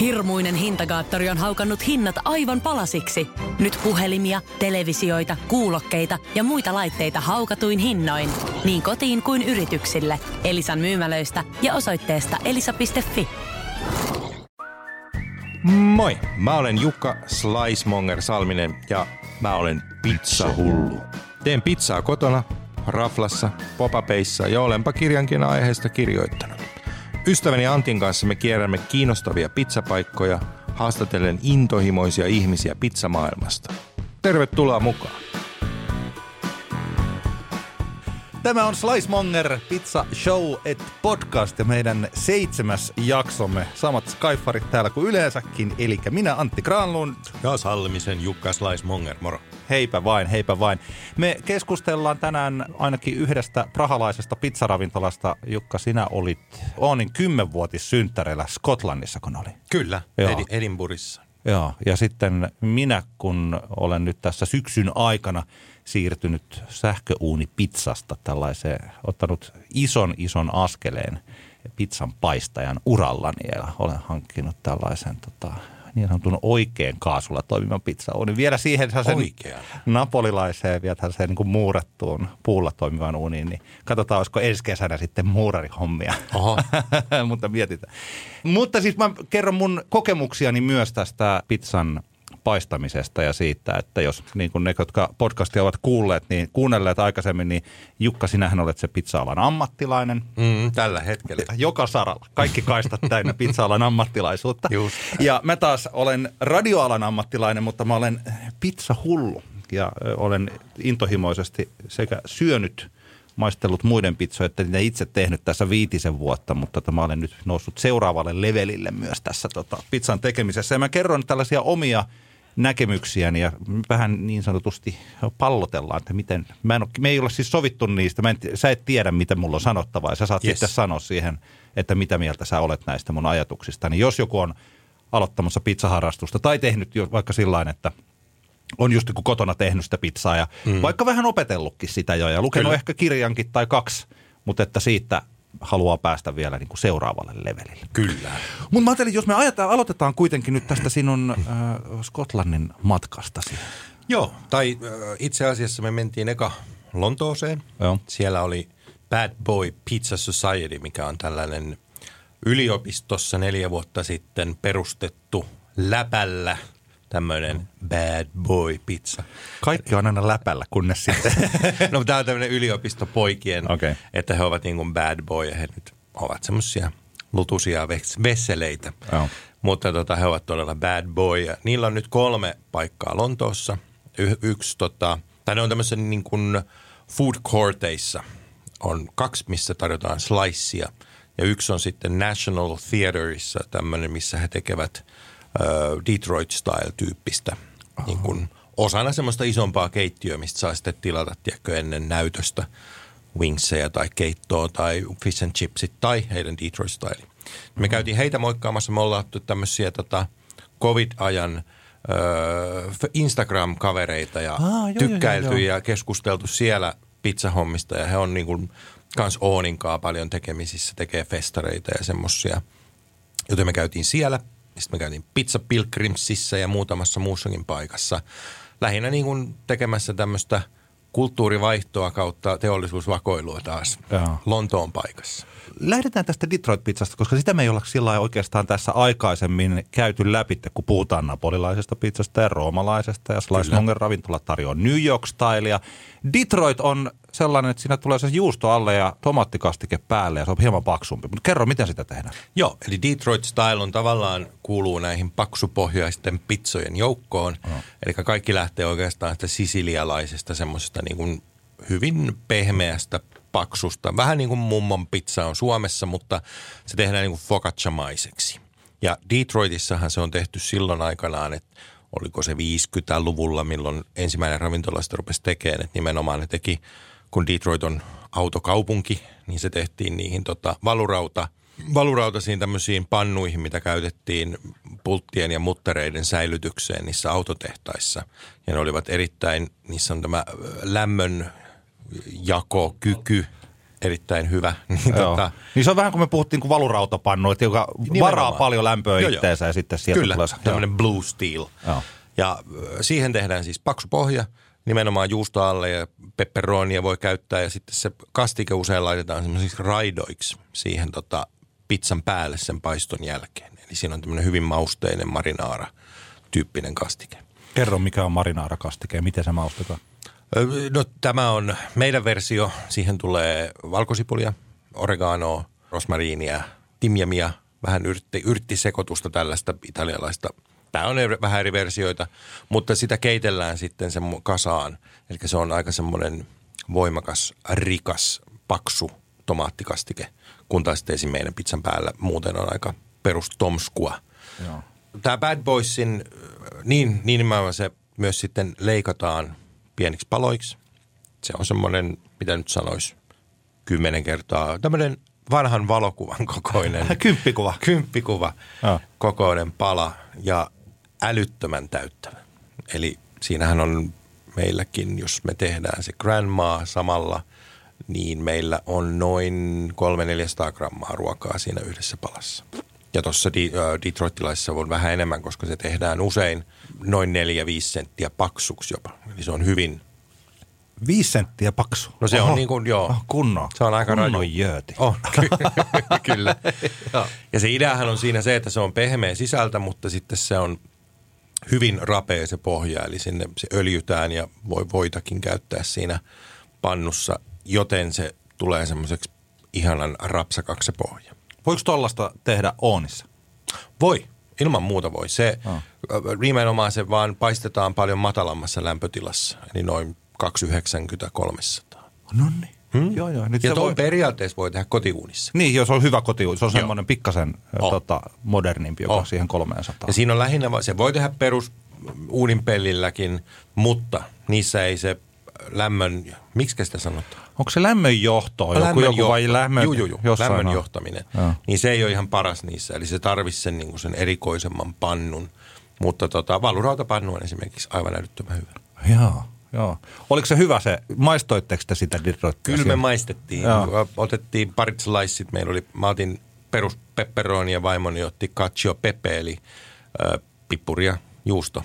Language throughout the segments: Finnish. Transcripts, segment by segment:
Hirmuinen hintakaattori on haukannut hinnat aivan palasiksi. Nyt puhelimia, televisioita, kuulokkeita ja muita laitteita haukatuin hinnoin. Niin kotiin kuin yrityksille. Elisan myymälöistä ja osoitteesta elisa.fi. Moi, mä olen Jukka Slicemonger Salminen ja mä olen pizzahullu. Teen pizzaa kotona, raflassa, popapeissa ja olenpa kirjankin aiheesta kirjoittanut. Ystäväni Antin kanssa me kierrämme kiinnostavia pizzapaikkoja, haastatellen intohimoisia ihmisiä pizzamaailmasta. Tervetuloa mukaan! Tämä on Slicemonger Pizza Show et podcast ja meidän seitsemäs jaksomme. Samat Skyfarit täällä kuin yleensäkin, eli minä Antti Granlund. Ja Salmisen Jukka Slicemonger, moro. Heipä vain, heipä vain. Me keskustellaan tänään ainakin yhdestä prahalaisesta pizzaravintolasta. Jukka, sinä olit Oonin kymmenvuotissynttäreillä Skotlannissa, kun oli. Kyllä, Joo. Edi- Edinburghissa. Joo, ja sitten minä, kun olen nyt tässä syksyn aikana siirtynyt sähköuunipizzasta tällaiseen, ottanut ison ison askeleen pizzan paistajan urallani ja olen hankkinut tällaisen tota, niin sanotun oikein kaasulla toimivan pizzauunin. Vielä siihen sen Oikean? napolilaiseen, vielä tällaiseen niin kuin muurattuun puulla toimivan uuniin, niin katsotaan, olisiko ensi kesänä sitten muurarihommia. Mutta mietitään. Mutta siis mä kerron mun kokemuksiani myös tästä pizzan paistamisesta ja siitä, että jos niin kuin ne, jotka podcastia ovat kuulleet, niin kuunnelleet aikaisemmin, niin Jukka, sinähän olet se pizza-alan ammattilainen. Mm, tällä hetkellä. Joka saralla. Kaikki kaistat täynnä pizza-alan ammattilaisuutta. Just. Ja mä taas olen radioalan ammattilainen, mutta mä olen pizzahullu. Ja olen intohimoisesti sekä syönyt maistellut muiden pizzoja, että niitä itse tehnyt tässä viitisen vuotta, mutta mä olen nyt noussut seuraavalle levelille myös tässä tota, pizzan tekemisessä. Ja mä kerron tällaisia omia näkemyksiäni ja vähän niin sanotusti pallotellaan, että miten, mä en ole, me ei ole siis sovittu niistä, mä en, sä et tiedä mitä mulla on sanottavaa ja sä saat Yes. sitten sanoa siihen, että mitä mieltä sä olet näistä mun ajatuksista. Niin jos joku on aloittamassa pizzaharrastusta tai tehnyt jo vaikka sillä että on just kun kotona tehnyt sitä pizzaa ja mm. vaikka vähän opetellutkin sitä jo ja lukenut Kyllä. ehkä kirjankin tai kaksi, mutta että siitä haluaa päästä vielä niin kuin seuraavalle levelille. Kyllä. Mutta mä ajattelin, jos me ajetaan, aloitetaan kuitenkin nyt tästä sinun äh, Skotlannin matkastasi. Joo, tai äh, itse asiassa me mentiin eka Lontooseen. Joo. Siellä oli Bad Boy Pizza Society, mikä on tällainen yliopistossa neljä vuotta sitten perustettu läpällä tämmöinen Bad Boy Pizza. Kaikki on aina läpällä, kunnes sitten. No tämä on tämmöinen yliopistopoikien, Okei. että he ovat niin kuin bad boy ja he nyt ovat semmoisia lutuisia ves- vesseleitä. Joo. Mutta tota, he ovat todella bad boy ja niillä on nyt kolme paikkaa Lontoossa. Y- yksi tota, tai ne on tämmöisissä niin kuin food courteissa. On kaksi, missä tarjotaan slicea ja yksi on sitten National Theaterissa tämmöinen, missä he tekevät Detroit Style-tyyppistä niin kuin osana semmoista isompaa keittiöä, mistä saa sitten tilata, tiedätkö, ennen näytöstä wingsejä tai keittoa tai fish and chipsit tai heidän Detroit Style. Me käytiin heitä moikkaamassa, me ollaan tämmöisiä tota, covid-ajan öö, Instagram-kavereita ja Aa, joo, joo, tykkäilty joo, joo. ja keskusteltu siellä pizzahommista ja he on niin kuin kans Ooninkaa paljon tekemisissä, tekee festareita ja semmosia. Joten me käytiin siellä, sitten me käytiin Pizza Pilgrimsissä ja muutamassa muussakin paikassa. Lähinnä niin kuin tekemässä tämmöistä kulttuurivaihtoa kautta teollisuusvakoilua taas Joo. Lontoon paikassa. Lähdetään tästä Detroit-pizzasta, koska sitä me ei olla sillä oikeastaan tässä aikaisemmin käyty läpi, kun puhutaan napolilaisesta pizzasta ja roomalaisesta ja Slicemonger ravintola tarjoaa New York-stylia. Detroit on sellainen, että siinä tulee se juusto alle ja tomaattikastike päälle ja se on hieman paksumpi. Mutta kerro, miten sitä tehdään? Joo, eli Detroit Style on tavallaan kuuluu näihin paksupohjaisten pizzojen joukkoon. Eli kaikki lähtee oikeastaan sitä sisilialaisesta semmoisesta niin kuin hyvin pehmeästä paksusta. Vähän niin kuin mummon pizza on Suomessa, mutta se tehdään niin kuin focacciamaiseksi. Ja Detroitissahan se on tehty silloin aikanaan, että oliko se 50-luvulla, milloin ensimmäinen ravintola sitä rupesi tekemään, että nimenomaan ne teki, kun Detroit on autokaupunki, niin se tehtiin niihin tota, valurauta, valurautaisiin tämmöisiin pannuihin, mitä käytettiin pulttien ja muttereiden säilytykseen niissä autotehtaissa. Ja ne olivat erittäin, niissä on tämä lämmön jakokyky erittäin hyvä. Niin, Joo. tota, niin se on vähän kuin me puhuttiin kuin valurautapannu, että joka Nimenomaan. varaa paljon lämpöä Joo, joo. itteensä ja sitten sieltä Kyllä, tulee tämmöinen blue steel. Joo. Ja siihen tehdään siis paksu pohja, nimenomaan juusto alle ja pepperonia voi käyttää ja sitten se kastike usein laitetaan semmoisiksi raidoiksi siihen tota, pizzan päälle sen paiston jälkeen. Eli siinä on tämmöinen hyvin mausteinen marinaara tyyppinen kastike. Kerro, mikä on marinaarakastike ja miten se maustetaan. No tämä on meidän versio. Siihen tulee valkosipulia, oreganoa, rosmariinia, timjamia, vähän yrtti, yrttisekoitusta tällaista italialaista. Tämä on eri, vähän eri versioita, mutta sitä keitellään sitten sen kasaan. Eli se on aika semmoinen voimakas, rikas, paksu tomaattikastike, kun taas sitten meidän pizzan päällä muuten on aika perustomskua. Joo. Tämä Bad Boysin, niin, niin nimenomaan se myös sitten leikataan pieniksi paloiksi. Se on semmoinen, mitä nyt sanoisi, kymmenen kertaa, tämmöinen vanhan valokuvan kokoinen. Kymppikuva. Kymppikuva Joo. kokoinen pala ja älyttömän täyttävä. Eli siinähän on meilläkin, jos me tehdään se grandma samalla, niin meillä on noin 300-400 grammaa ruokaa siinä yhdessä palassa. Ja tuossa Detroitilaisessa on vähän enemmän, koska se tehdään usein noin 4-5 senttiä paksuksi jopa. Eli se on hyvin, Viisi senttiä paksu. no se Oho. on niin kuin, joo. Oh, kunnon. Se on aika kunnon raju. jööti. On, ky- kyllä. ja se ideahan on siinä se, että se on pehmeä sisältä, mutta sitten se on hyvin rapea se pohja, eli sinne se öljytään ja voi voitakin käyttää siinä pannussa, joten se tulee semmoiseksi ihanan rapsakaksi se pohja. Voiko tollasta tehdä Oonissa? Voi, ilman muuta voi. Se, oh. nimenomaan se vaan paistetaan paljon matalammassa lämpötilassa, eli noin 290-300. No niin. Hmm? Joo, joo. Nyt Ja toi voi... periaatteessa voi tehdä kotiuunissa. Niin, jos on hyvä koti, se on Joo. semmoinen pikkasen On. tota, modernimpi, joka on On. siihen 300. Ja siinä on lähinnä, se voi tehdä perus uuninpellilläkin, mutta niissä ei se lämmön, miksi sitä sanotaan? Onko se lämmönjohto? Joku, joku vai lämmön, Juu, juu, juu, lämmön on. johtaminen. Joo. Niin se ei ole ihan paras niissä. Eli se tarvitsisi sen, niin sen erikoisemman pannun. Mutta tota, valurautapannu on esimerkiksi aivan älyttömän hyvä. Joo, joo. Oliko se hyvä se, maistoitteko te sitä Detroitia? Kyllä me maistettiin. Joo. Otettiin parit sliceit. Meillä oli, mä otin perus pepperoni ja vaimoni otti cacio pepe, eli ö, pippuria, juusto.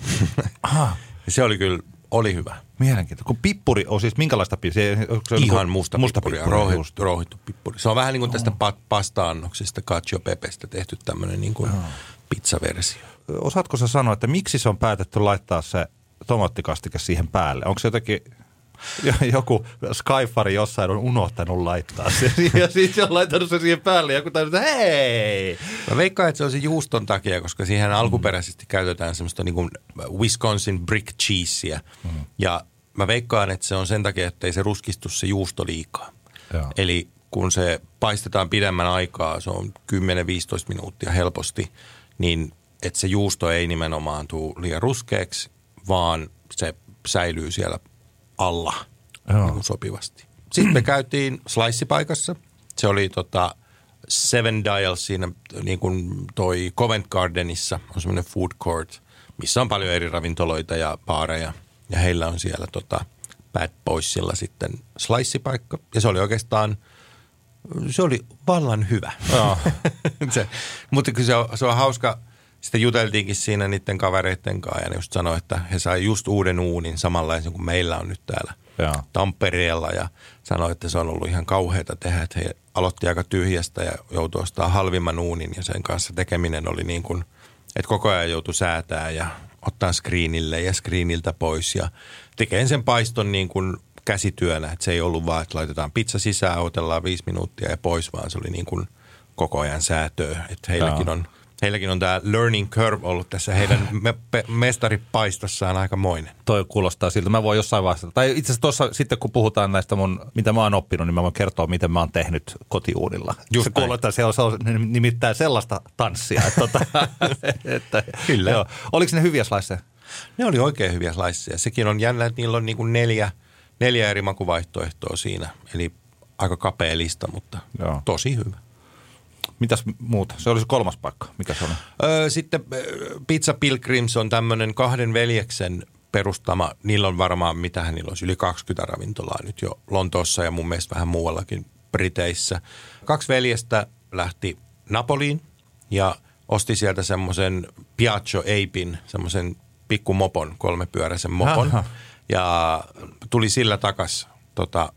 Aha, se oli kyllä, oli hyvä. mielenkiintoista. Kun pippuri on siis minkälaista pippuri? Se Ihan joku- musta, musta pippuri, rouhittu, just. rouhittu pippuri. Se on vähän niin kuin tästä pa- pasta-annoksesta cacio pepestä tehty tämmöinen niin kuin pizzaversio. Osaatko sä sanoa, että miksi se on päätetty laittaa se tomaattikastike siihen päälle? Onko se jotenkin jo- joku Skyfari jossain on unohtanut laittaa se ja sitten se on laittanut se siihen päälle ja kun täytyy, että hei! Mä veikkaan, että se on se juuston takia, koska siihen alkuperäisesti käytetään semmoista niin kuin Wisconsin brick cheesea. Ja mä veikkaan, että se on sen takia, että ei se ruskistu se juusto liikaa. Joo. Eli kun se paistetaan pidemmän aikaa, se on 10-15 minuuttia helposti, niin että se juusto ei nimenomaan tule liian ruskeaksi, vaan se säilyy siellä alla Joo. niin sopivasti. Sitten me käytiin slicepaikassa. Se oli tota Seven Dials siinä niin kuin toi Covent Gardenissa on semmoinen food court, missä on paljon eri ravintoloita ja baareja. Ja heillä on siellä tota Bad Boysilla sitten slicepaikka. Ja se oli oikeastaan, se oli vallan hyvä. Joo. se, mutta kyllä se on, se on hauska, sitten juteltiinkin siinä niiden kavereiden kanssa ja ne just sanoi, että he sai just uuden uunin samanlaisen kuin meillä on nyt täällä Joo. Tampereella ja sanoi, että se on ollut ihan kauheata tehdä, että he aloitti aika tyhjästä ja joutui ostamaan halvimman uunin ja sen kanssa tekeminen oli niin kuin, että koko ajan joutui säätää ja ottaa screenille ja screeniltä pois ja tekee sen paiston niin kuin käsityönä, että se ei ollut vaan, että laitetaan pizza sisään, otellaan viisi minuuttia ja pois, vaan se oli niin kuin koko ajan säätöä, että heilläkin on Heilläkin on tämä learning curve ollut tässä heidän me- pe- mestaripaistossaan aikamoinen. Toi kuulostaa siltä. Mä voin jossain vaiheessa, tai itse asiassa tuossa sitten kun puhutaan näistä mun, mitä mä oon oppinut, niin mä voin kertoa, miten mä oon tehnyt kotiuunilla. Just se näin. kuulostaa, se on, se on nimittäin sellaista tanssia. Että, tota, että, Kyllä. Joo. Oliko ne hyviä sliceja? Ne oli oikein hyviä sliceja. Sekin on jännä, että niillä on niin kuin neljä, neljä eri makuvaihtoehtoa siinä. Eli aika kapea lista, mutta Joo. Joo. tosi hyvä. Mitäs muuta? Se oli se kolmas paikka. Mikä se oli? Öö, sitten Pizza Pilgrims on tämmöinen kahden veljeksen perustama. Niillä on varmaan, mitähän niillä olisi, yli 20 ravintolaa nyt jo Lontoossa ja mun mielestä vähän muuallakin Briteissä. Kaksi veljestä lähti Napoliin ja osti sieltä semmoisen Piaggio Apin, semmoisen pikkumopon, kolmepyöräisen mopon. Aha. Ja tuli sillä takas tota,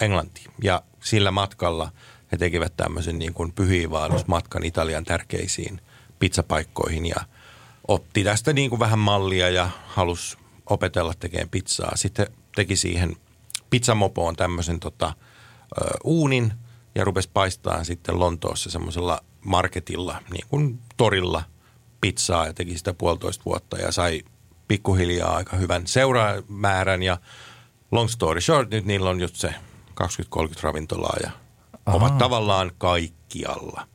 Englantiin. Ja sillä matkalla he tekivät tämmöisen niin kuin pyhiinvaellusmatkan Italian tärkeisiin pizzapaikkoihin ja otti tästä niin kuin vähän mallia ja halusi opetella tekemään pizzaa. Sitten teki siihen pizzamopoon tämmöisen tota, ö, uunin ja rupesi paistaa sitten Lontoossa semmoisella marketilla, niin kuin torilla pizzaa ja teki sitä puolitoista vuotta ja sai pikkuhiljaa aika hyvän seuraamäärän ja long story short, nyt niillä on just se 20-30 ravintolaa ja Aha. ovat tavallaan kaikkialla.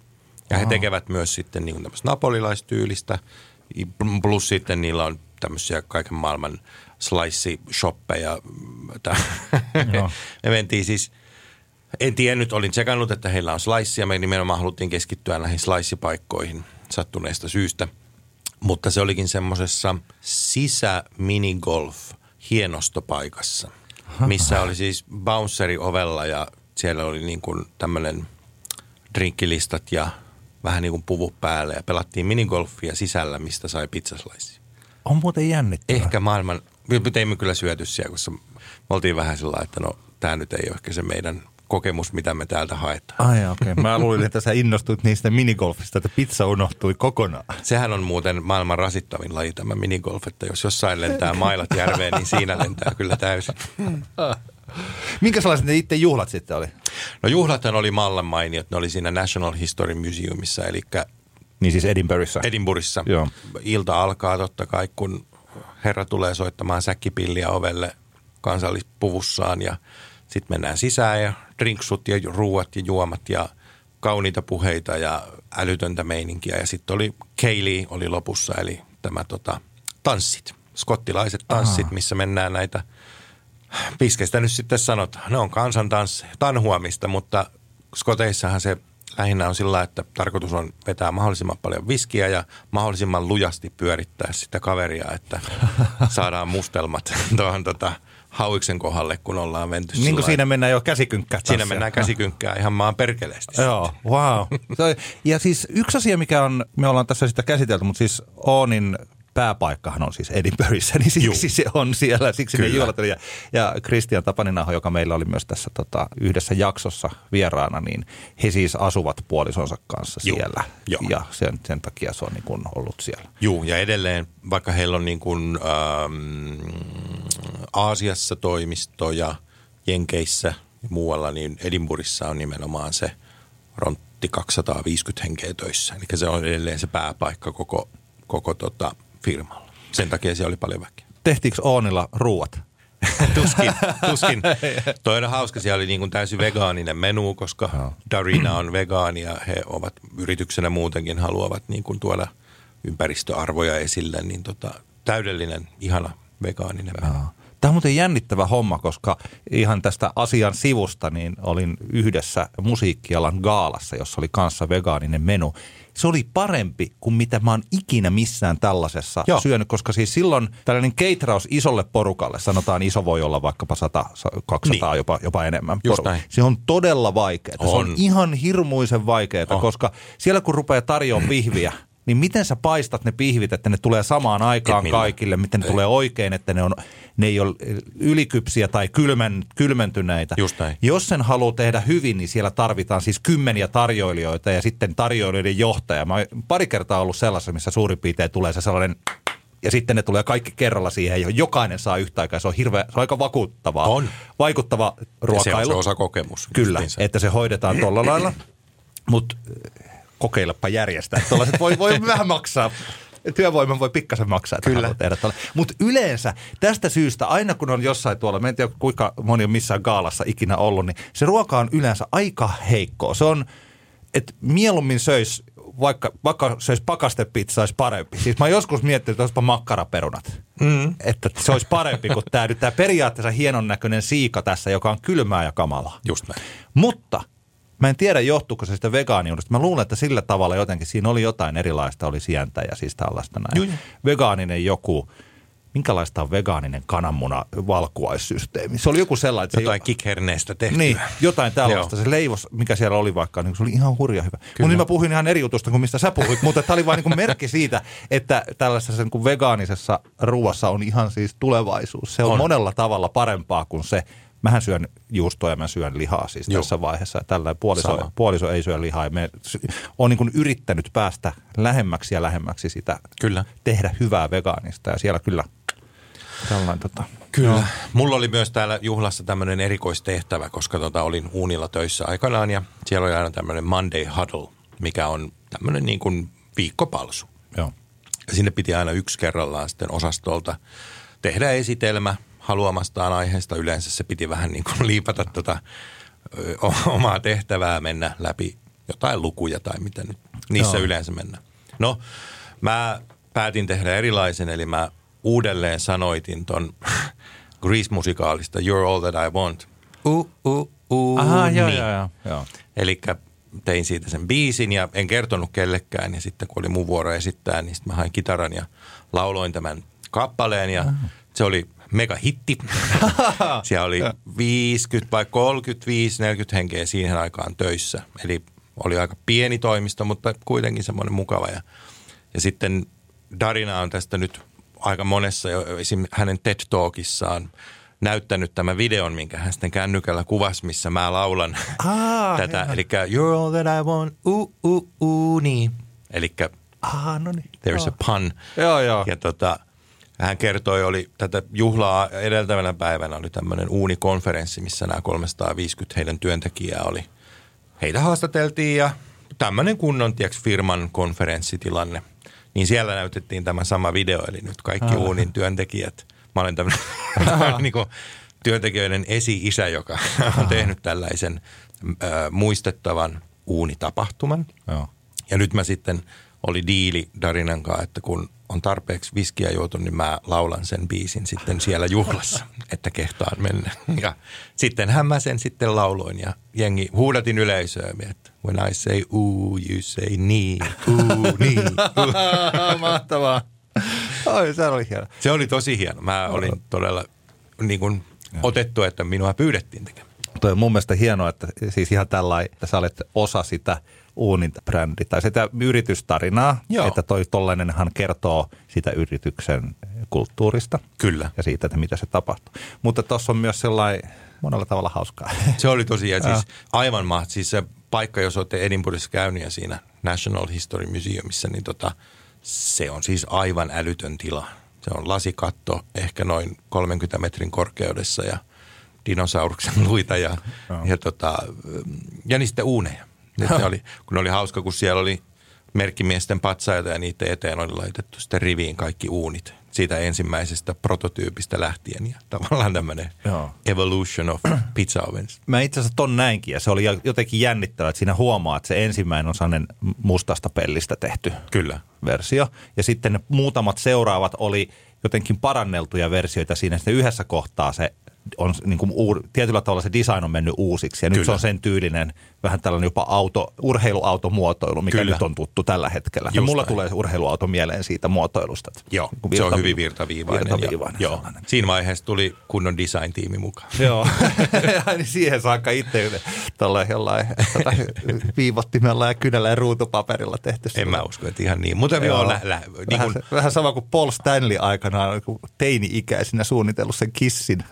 Ja he tekevät myös sitten niin tämmöistä napolilaistyylistä, plus sitten niillä on tämmöisiä kaiken maailman slice-shoppeja. Me mentiin siis, en tiennyt, olin tsekannut, että heillä on slice, ja me nimenomaan haluttiin keskittyä näihin slice-paikkoihin sattuneesta syystä. Mutta se olikin semmoisessa sisä-minigolf hienostopaikassa, missä oli siis bounceri ovella ja siellä oli niin kuin tämmöinen drinkkilistat ja vähän niin kuin puvu päälle ja pelattiin minigolfia sisällä, mistä sai pizzaslaisia. On muuten jännittävää. Ehkä maailman, me teimme kyllä syöty siellä, koska me oltiin vähän sillä että no tämä nyt ei ole ehkä se meidän kokemus, mitä me täältä haetaan. Ai okei. Okay. Mä luulin, että sä innostuit niistä minigolfista, että pizza unohtui kokonaan. Sehän on muuten maailman rasittavin laji tämä minigolf, että jos jossain lentää mailat järveen, niin siinä lentää kyllä täysin. Minkälaiset ne itse juhlat sitten oli? No juhlathan oli mallan mainiot, ne oli siinä National History Museumissa, eli Niin siis Edinburghissa. Edinburghissa. Joo. Ilta alkaa totta kai, kun herra tulee soittamaan säkkipilliä ovelle kansallispuvussaan ja sitten mennään sisään ja drinksut ja ruuat ja juomat ja kauniita puheita ja älytöntä meininkiä. Ja sitten oli Kaylee oli lopussa, eli tämä tota, tanssit, skottilaiset tanssit, Aha. missä mennään näitä, piskestä nyt sitten sanotaan, ne on kansantansseja, tanhuamista, mutta Skoteissahan se lähinnä on sillä, että tarkoitus on vetää mahdollisimman paljon viskiä ja mahdollisimman lujasti pyörittää sitä kaveria, että saadaan mustelmat tuohon tota, hauiksen kohdalle, kun ollaan venty Niin kuin siinä mennään jo käsikynkkää. Siinä mennään käsikynkkää ihan maan perkeleesti. Joo, wow. Ja siis yksi asia, mikä on, me ollaan tässä sitä käsitelty, mutta siis Oonin pääpaikkahan on siis Edinburghissa, niin siksi Juu. se on siellä, siksi ne Kyllä. juhlat oli. Ja, ja Kristian Tapaninaho, joka meillä oli myös tässä tota, yhdessä jaksossa vieraana, niin he siis asuvat puolisonsa kanssa Juu, siellä. joo. Ja sen, sen takia se on niin kuin ollut siellä. Juu, ja edelleen, vaikka heillä on niin kuin, ähm, Aasiassa toimistoja, Jenkeissä ja muualla, niin Edinburghissa on nimenomaan se rontti 250 henkeä töissä. Eli se on edelleen se pääpaikka koko, koko tota firmalla. Sen takia siellä oli paljon väkeä. Tehtiinkö Oonilla ruuat? Tuskin, tuskin. Toi on hauska, siellä oli niin kuin täysin vegaaninen menu, koska Darina on vegaani ja he ovat yrityksenä muutenkin haluavat niin kuin tuoda ympäristöarvoja esille, niin tota, täydellinen, ihana vegaaninen menu. Tämä on muuten jännittävä homma, koska ihan tästä asian sivusta niin olin yhdessä musiikkialan gaalassa, jossa oli kanssa vegaaninen menu. Se oli parempi kuin mitä mä oon ikinä missään tällaisessa Joo. syönyt, koska siis silloin tällainen keiteraus isolle porukalle, sanotaan iso voi olla vaikkapa 100, 200, Niin. jopa, jopa enemmän. Just näin. Se on todella vaikeaa. Se on ihan hirmuisen vaikeaa, On. koska siellä kun rupeaa tarjoamaan pihviä, niin miten sä paistat ne pihvit, että ne tulee samaan aikaan kaikille, miten ne Ei. tulee oikein, että ne, on, ne ei ole ylikypsiä tai kylmän, kylmentyneitä. Just näin. Jos sen haluaa tehdä hyvin, niin siellä tarvitaan siis kymmeniä tarjoilijoita ja sitten tarjoilijoiden johtaja. Mä oon pari kertaa ollut sellaisessa, missä suurin piirtein tulee se sellainen ja sitten ne tulee kaikki kerralla siihen, johon jokainen saa yhtä aikaa. Se on, hirveä, se on aika vakuuttavaa. On. Vaikuttava Ja se on ruokailu. se osakokemus. Kyllä, justiinsa. että se hoidetaan tuolla lailla. Mutta kokeilepa järjestää. Tuollaiset voi, voi vähän maksaa. Työvoiman voi pikkasen maksaa, että Kyllä. tehdä. Mutta yleensä tästä syystä, aina kun on jossain tuolla, mä en tiedä kuinka moni on missään gaalassa ikinä ollut, niin se ruoka on yleensä aika heikkoa. Se on, että mieluummin söisi, vaikka, vaikka söisi pakastepizza, olisi parempi. Siis mä oon joskus miettinyt, että olisipa makkaraperunat. Mm. Että se olisi parempi kuin tämä, tämä periaatteessa hienon näköinen siika tässä, joka on kylmää ja kamalaa. Just näin. Mutta mä en tiedä, johtuuko se sitä vegaaniudesta. Mä luulen, että sillä tavalla jotenkin siinä oli jotain erilaista, oli sientä ja siis tällaista näin. Joo. Vegaaninen joku, minkälaista on vegaaninen kananmuna valkuaissysteemi. Se oli joku sellainen. Että jotain se kikherneestä tehtyä. Niin, jotain tällaista. Joo. Se leivos, mikä siellä oli vaikka, niin se oli ihan hurja hyvä. Mutta nyt mä puhuin ihan eri jutusta kuin mistä sä puhuit, mutta tämä oli vain niin merkki siitä, että tällaisessa niin kuin vegaanisessa ruuassa on ihan siis tulevaisuus. Se on, on. monella tavalla parempaa kuin se, mähän syön juustoa ja mä syön lihaa siis Joo. tässä vaiheessa. Tällä puoliso, puoliso ei syö lihaa. Me on niin yrittänyt päästä lähemmäksi ja lähemmäksi sitä kyllä. tehdä hyvää vegaanista ja siellä kyllä tällainen tota. Kyllä. Joo. Mulla oli myös täällä juhlassa tämmöinen erikoistehtävä, koska tota, olin uunilla töissä aikanaan ja siellä oli aina tämmöinen Monday Huddle, mikä on tämmöinen niin kuin viikkopalsu. Joo. Ja sinne piti aina yksi kerrallaan sitten osastolta tehdä esitelmä – haluamastaan aiheesta. Yleensä se piti vähän niin kuin liipata tota, ö, omaa tehtävää mennä läpi jotain lukuja tai mitä nyt niissä Joo. yleensä mennään. No, mä päätin tehdä erilaisen, eli mä uudelleen sanoitin ton Grease-musikaalista You're All That I Want. Uh, uh, uh, Aha, niin. joo, joo, joo. Eli tein siitä sen biisin ja en kertonut kellekään. Ja sitten kun oli mun vuoro esittää, niin sitten mä hain kitaran ja lauloin tämän kappaleen. Ja se oli mega hitti. Siellä oli 50 vai 35, 40 henkeä siihen aikaan töissä. Eli oli aika pieni toimisto, mutta kuitenkin semmoinen mukava. Ja, ja sitten Darina on tästä nyt aika monessa, esim. hänen TED Talkissaan näyttänyt tämän videon, minkä hän sitten kännykällä kuvasi, missä mä laulan ah, tätä. Eli you're all that I want, uh, uh, uh, niin. Eli ah, no niin. there's joo. a pun. Joo, joo. Ja tota, hän kertoi, oli tätä juhlaa edeltävänä päivänä oli tämmöinen uunikonferenssi, missä nämä 350 heidän työntekijää oli. Heitä haastateltiin ja tämmöinen kunnon tiiäks, firman konferenssitilanne. Niin siellä näytettiin tämä sama video, eli nyt kaikki ah. uunin työntekijät. Mä olen tämmöinen niin työntekijöiden esi-isä, joka on tehnyt tällaisen äh, muistettavan uunitapahtuman. Joo. Ja nyt mä sitten oli diili Darinan kanssa, että kun on tarpeeksi viskiä juotu, niin mä laulan sen biisin sitten siellä juhlassa, että kehtaan mennä. Ja sittenhän mä sen sitten lauloin ja jengi huudatin yleisöä, että when I say ooh, you say niin, ooh, niin. Mahtavaa. Oi, se oli hieno. Se oli tosi hieno. Mä olin todella niin kuin, otettu, että minua pyydettiin tekemään. Toi on mun mielestä hienoa, että siis ihan tällainen, että sä olet osa sitä uuninta-brändi tai sitä yritystarinaa, Joo. että toi tollanenhan kertoo sitä yrityksen kulttuurista. Kyllä. Ja siitä, että mitä se tapahtuu. Mutta tuossa on myös sellainen monella tavalla hauskaa. Se oli tosiaan siis aivan maht. Siis se paikka, jos olette Edinburghissa käynyt ja siinä National History Museumissa, niin tota, se on siis aivan älytön tila. Se on lasikatto ehkä noin 30 metrin korkeudessa ja dinosauruksen luita ja, ja, tota, ja sitten uuneja. Nyt ne oli, kun oli hauska, kun siellä oli merkkimiesten patsaita ja niitä eteen oli laitettu sitten riviin kaikki uunit siitä ensimmäisestä prototyypistä lähtien ja tavallaan tämmöinen evolution of pizza ovens. Mä itse asiassa ton näinkin ja se oli jotenkin jännittävää, että siinä huomaa, että se ensimmäinen on sellainen mustasta pellistä tehty Kyllä. versio ja sitten ne muutamat seuraavat oli jotenkin paranneltuja versioita siinä. Sitten yhdessä kohtaa se on niin kuin uud, tietyllä tavalla se design on mennyt uusiksi ja Kyllä. nyt se on sen tyylinen vähän tällainen jopa auto, urheiluautomuotoilu, mikä Kyllä. nyt on tuttu tällä hetkellä. Just ja mulla näin. tulee urheiluauto mieleen siitä muotoilusta. Joo, niin se on hyvin virtaviivainen. virtaviivainen ja, joo. Siinä vaiheessa tuli kunnon design-tiimi mukaan. joo, ja niin siihen saakka itse tuolla jollain tota, viivottimella ja kynällä ja ruutupaperilla tehty. En mä usko, että ihan niin. Mutta joo, lä, lä, niin vähän, kun... vähän sama kuin Paul Stanley aikanaan teini-ikäisenä suunnitellut sen kissin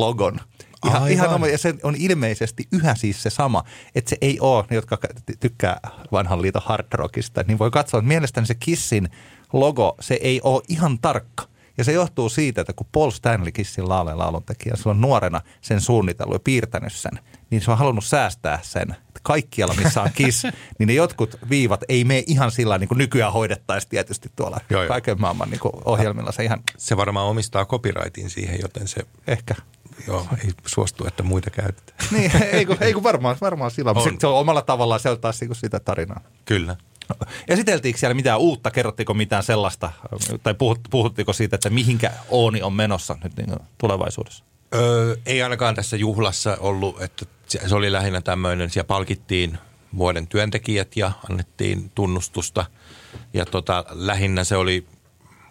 logon. Ihan, ihan oma, ja se on ilmeisesti yhä siis se sama, että se ei ole, ne jotka tykkää vanhan liiton hard rockista, niin voi katsoa, että mielestäni se Kissin logo, se ei ole ihan tarkka. Ja se johtuu siitä, että kun Paul Stanley Kissin laulajan lauluntekijä, on nuorena sen suunnitellut ja piirtänyt sen, niin se on halunnut säästää sen. Että kaikkialla, missä on Kiss, niin ne jotkut viivat ei mene ihan sillä niin kuin nykyään hoidettaisiin tietysti tuolla joo, joo. kaiken maailman niin ohjelmilla. Se, ihan... se varmaan omistaa copyrightin siihen, joten se... Ehkä joo, ei suostu, että muita käytetään. niin, ei kun, ei kun varmaan, varmaan sillä. On. Se on omalla tavallaan, se on taas niin sitä tarinaa. Kyllä. Esiteltiinkö siellä mitään uutta, kerrottiko mitään sellaista, tai puhuttiinko siitä, että mihinkä Ooni on menossa nyt niin tulevaisuudessa? Öö, ei ainakaan tässä juhlassa ollut, että se oli lähinnä tämmöinen, siellä palkittiin vuoden työntekijät ja annettiin tunnustusta. Ja tota, lähinnä se oli,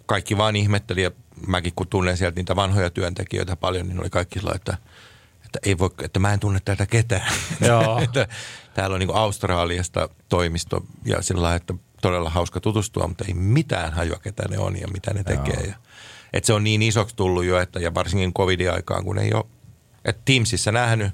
kaikki vaan ihmetteli ja mäkin kun tunnen sieltä niitä vanhoja työntekijöitä paljon, niin oli kaikki sillä että, että, ei voi, että mä en tunne tätä ketään. Joo. että täällä on niin Australiasta toimisto ja sillä että todella hauska tutustua, mutta ei mitään hajua, ketä ne on ja mitä ne tekee. Ja, että se on niin isoksi tullut jo, että ja varsinkin covidin-aikaan, kun ei ole, että Teamsissa nähnyt,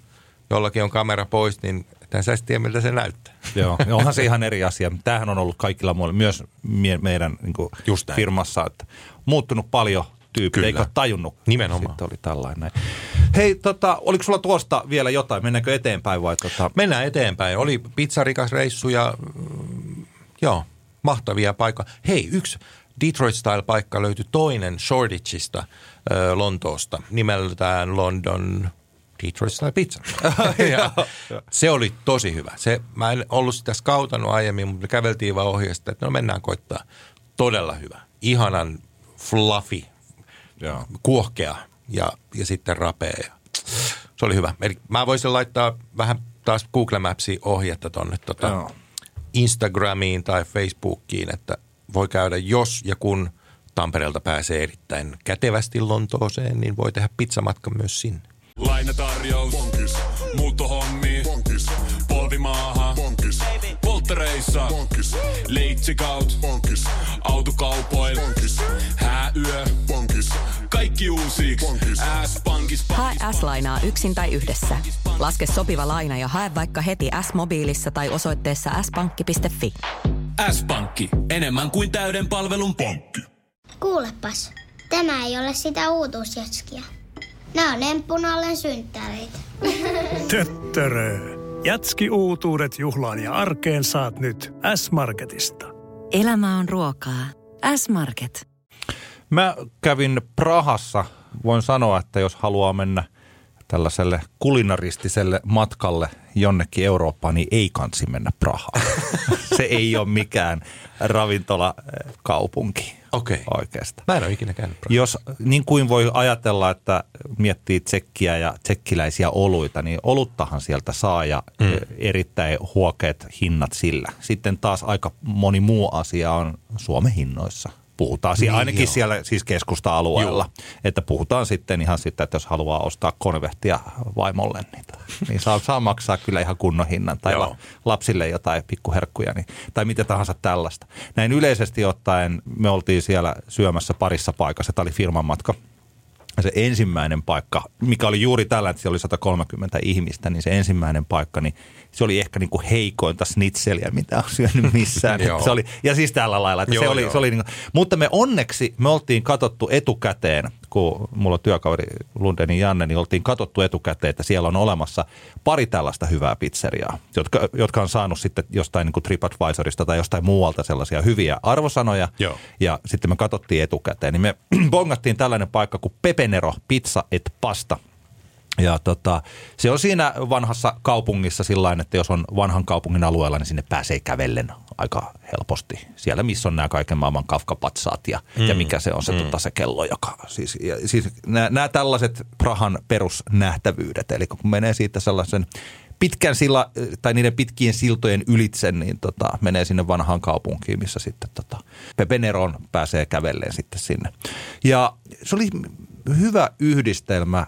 jollakin on kamera pois, niin Tämän sä tiedä, miltä se näyttää. Joo, onhan se ihan eri asia. Tämähän on ollut kaikilla muilla, myös mie- meidän niin kuin Just näin. firmassa, että muuttunut paljon Kyllä. eikä ole tajunnut. Nimenomaan. Sitten oli tällainen. näin. Hei, tota, oliko sulla tuosta vielä jotain? Mennäänkö eteenpäin vai tota? Mennään eteenpäin. Oli pizzarikas reissu ja mm, joo, mahtavia paikkoja. Hei, yksi Detroit Style-paikka löytyi toinen Shoreditchista Lontoosta nimeltään London Detroit Style Pizza. ja se oli tosi hyvä. Se, mä en ollut sitä skautannut aiemmin, mutta me käveltiin vaan ohjeesta, että no mennään koittaa. Todella hyvä. Ihanan fluffy, Joo. kuohkea ja, ja sitten rapea. Se oli hyvä. Eli mä voisin laittaa vähän taas Google Mapsiin ohjetta tonne tota, Joo. Instagramiin tai Facebookiin, että voi käydä, jos ja kun Tampereelta pääsee erittäin kätevästi Lontooseen, niin voi tehdä pizzamatkan myös sinne. Lainatarjous. Bonkis. Muuttohommi. Bonkis. Polvimaaha. Bonkis. Polttereissa. Bonkis. Leitsikaut. Bonkis. Autokaupoil. Bonkis. Hääyö. Bonkis. Kaikki uusi. S-pankis. Hae S-lainaa yksin tai yhdessä. Laske sopiva laina ja hae vaikka heti S-mobiilissa tai osoitteessa s-pankki.fi. S-pankki. Enemmän kuin täyden palvelun pankki. Kuulepas, tämä ei ole sitä uutuusjatskia. Nämä on emppunallen synttäreitä. Töttörö. Jatski uutuudet juhlaan ja arkeen saat nyt S-Marketista. Elämä on ruokaa. S-Market. Mä kävin Prahassa. Voin sanoa, että jos haluaa mennä tällaiselle kulinaristiselle matkalle jonnekin Eurooppaan, niin ei kansi mennä Prahaan. se ei ole mikään ravintolakaupunki Okei. oikeastaan. Mä en ole ikinä käynyt. Jos niin kuin voi ajatella, että miettii tsekkiä ja tsekkiläisiä oluita, niin oluttahan sieltä saa ja mm. erittäin huokeat hinnat sillä. Sitten taas aika moni muu asia on Suomen hinnoissa. Puhutaan niin, ainakin joo. siellä siis keskusta-alueella. Että puhutaan sitten ihan sitä, että jos haluaa ostaa konvehtia vaimolle, niin, niin saa, saa maksaa kyllä ihan kunnon hinnan. Tai Joo. la, lapsille jotain pikkuherkkuja niin, tai mitä tahansa tällaista. Näin yleisesti ottaen me oltiin siellä syömässä parissa paikassa. Tämä oli firman matka. Ja se ensimmäinen paikka, mikä oli juuri tällä, että siellä oli 130 ihmistä, niin se ensimmäinen paikka, niin se oli ehkä niin kuin heikointa snitseliä, mitä on syönyt missään. Se oli, ja siis tällä lailla, että Joo, se oli, joo. se oli niin kuin, mutta me onneksi, me oltiin katsottu etukäteen, kun mulla on työkaveri Lundenin Janne, niin oltiin katsottu etukäteen, että siellä on olemassa pari tällaista hyvää pizzeriaa, jotka, jotka on saanut sitten jostain niin kuin TripAdvisorista tai jostain muualta sellaisia hyviä arvosanoja. Joo. Ja sitten me katsottiin etukäteen, niin me bongattiin tällainen paikka kuin Pepenero Pizza et Pasta. Ja tota, se on siinä vanhassa kaupungissa sillä että jos on vanhan kaupungin alueella, niin sinne pääsee kävellen aika helposti. Siellä, missä on nämä kaiken maailman kafkapatsaat ja, mm. ja mikä se on se, mm. tota, se kello, joka... Siis, ja, siis nämä, nämä tällaiset Prahan perusnähtävyydet, eli kun menee siitä sellaisen pitkän silla, tai niiden pitkien siltojen ylitse, niin tota, menee sinne vanhaan kaupunkiin, missä sitten tota, Pepeneron pääsee kävelleen sitten sinne. Ja se oli hyvä yhdistelmä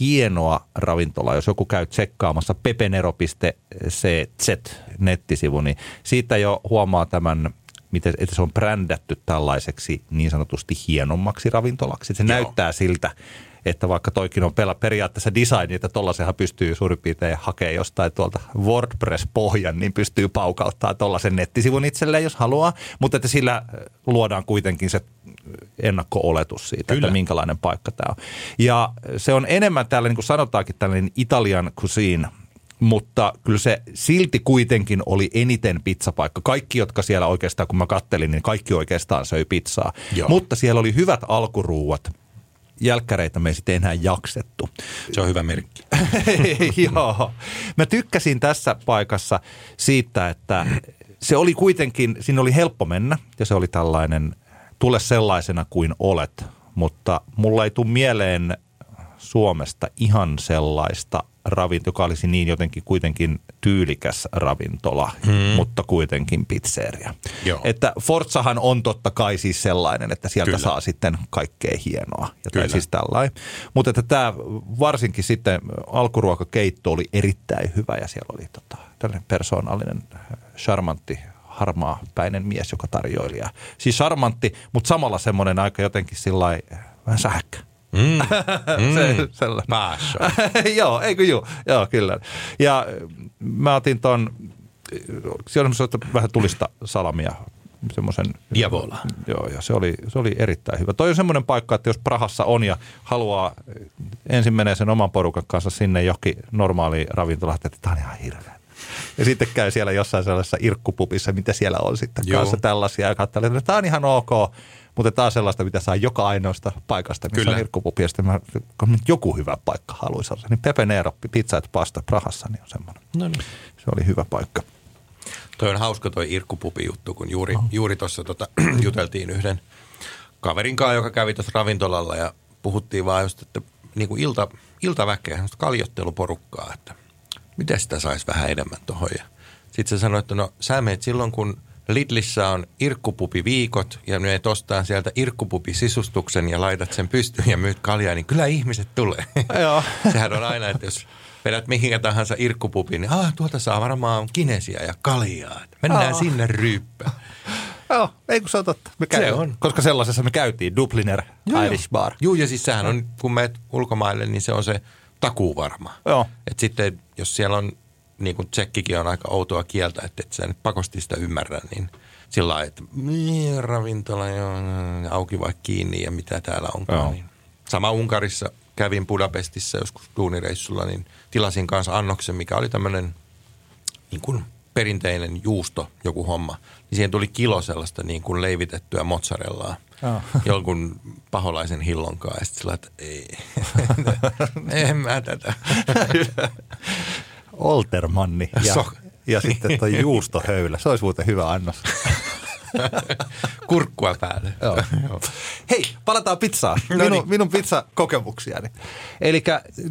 hienoa ravintolaa. Jos joku käy tsekkaamassa pepenero.cz nettisivu, niin siitä jo huomaa tämän, miten, että se on brändätty tällaiseksi niin sanotusti hienommaksi ravintolaksi. Se Joo. näyttää siltä, että vaikka toikin on pela, periaatteessa design, että tollasenhan pystyy suurin piirtein hakemaan jostain tuolta WordPress-pohjan, niin pystyy paukauttaa tollasen nettisivun itselleen, jos haluaa, mutta että sillä luodaan kuitenkin se ennakko-oletus siitä, Kyllä. että minkälainen paikka tämä on. Ja se on enemmän täällä, niin kuin sanotaankin, tällainen Italian cuisine, mutta kyllä se silti kuitenkin oli eniten pizzapaikka. Kaikki, jotka siellä oikeastaan, kun mä kattelin, niin kaikki oikeastaan söi pizzaa. Joo. Mutta siellä oli hyvät alkuruuat. Jälkkäreitä me ei sitten enää jaksettu. Se on hyvä merkki. Joo. Mä tykkäsin tässä paikassa siitä, että se oli kuitenkin, siinä oli helppo mennä ja se oli tällainen, tule sellaisena kuin olet, mutta mulla ei tule mieleen Suomesta ihan sellaista ravinto, joka olisi niin jotenkin kuitenkin tyylikäs ravintola, mm. mutta kuitenkin pizzeria. Joo. Että Forzahan on totta kai siis sellainen, että sieltä Kyllä. Saa sitten kaikkea hienoa. Ja Kyllä. tai siis tällainen. Mutta että tämä varsinkin sitten alkuruokakeitto oli erittäin hyvä ja siellä oli tota, tällainen persoonallinen, charmantti, harmaa päinen mies, joka tarjoili. Ja, siis charmantti, mutta samalla semmoinen aika jotenkin sillä vähän sähkkä. Mm. Se, sellainen. Päässä. joo, eikö juu, joo kyllä. Ja mä otin ton, siellä on vähän tulista salamia, semmoisen. Diavola. Joo, ja se oli, se oli erittäin hyvä. Toi on semmoinen paikka, että jos Prahassa on ja haluaa, ensin menee sen oman porukan kanssa sinne johonkin normaaliin ravintolaan, että tämä on ihan hirveä. Ja sitten käy siellä jossain sellaisessa irkkupupissa, mitä siellä on sitten Joo. kanssa tällaisia. Ja katselee, että tämä on ihan ok, mutta tämä on sellaista, mitä saa joka ainoasta paikasta, missä Kyllä. on irkkupupi. Ja sitten mä, kun joku hyvä paikka haluaisi olla, niin Pepe Nero, pizza et pasta Prahassa, niin on semmoinen. No niin. Se oli hyvä paikka. Toi on hauska toi irkkupupi-juttu, kun juuri, juuri tuossa tota, juteltiin yhden kaverin kanssa, joka kävi tuossa ravintolalla ja puhuttiin vaan just, että niin kuin ilta, iltaväkeä, kaljotteluporukkaa, että miten sitä saisi vähän enemmän tuohon. Sitten se sanoi, että no sä meet silloin, kun Lidlissä on irkkupupi-viikot ja menet ostaa sieltä irkkupupi-sisustuksen ja laitat sen pystyyn ja myyt kaljaa, niin kyllä ihmiset tulee. Joo. Sehän on aina, että jos vedät mihinkä tahansa irkkupupiin, niin ah, tuolta saa varmaan kinesia ja kaljaa. Mennään Aa. sinne ryyppään. Joo, ei kun se on totta. Me Se on. Koska sellaisessa me käytiin, Dubliner Irish Bar. Joo, ja siis sehän on, kun menet ulkomaille, niin se on se takuu varma. Joo. Et sitten, jos siellä on, niin kuin tsekkikin on aika outoa kieltä, että et sä nyt pakosti sitä ymmärrä, niin sillä lailla, että niin, ravintola joo, auki vai kiinni ja mitä täällä onkaan. Joo. Niin. Sama Unkarissa kävin Budapestissa joskus duunireissulla, niin tilasin kanssa annoksen, mikä oli tämmöinen niin kuin perinteinen juusto, joku homma. Niin siihen tuli kilo sellaista niin kuin leivitettyä mozzarellaa. Joo. Jonkun paholaisen hillonkaan. Ja sitten sillä, että ei, en mä tätä. Oltermanni ja, Sok- ja sitten tuo juustohöylä. Se olisi muuten hyvä annos. Kurkkua päälle. Joo. Hei, palataan pizzaan. No Minun, niin. minun pizzakokemuksiani. Eli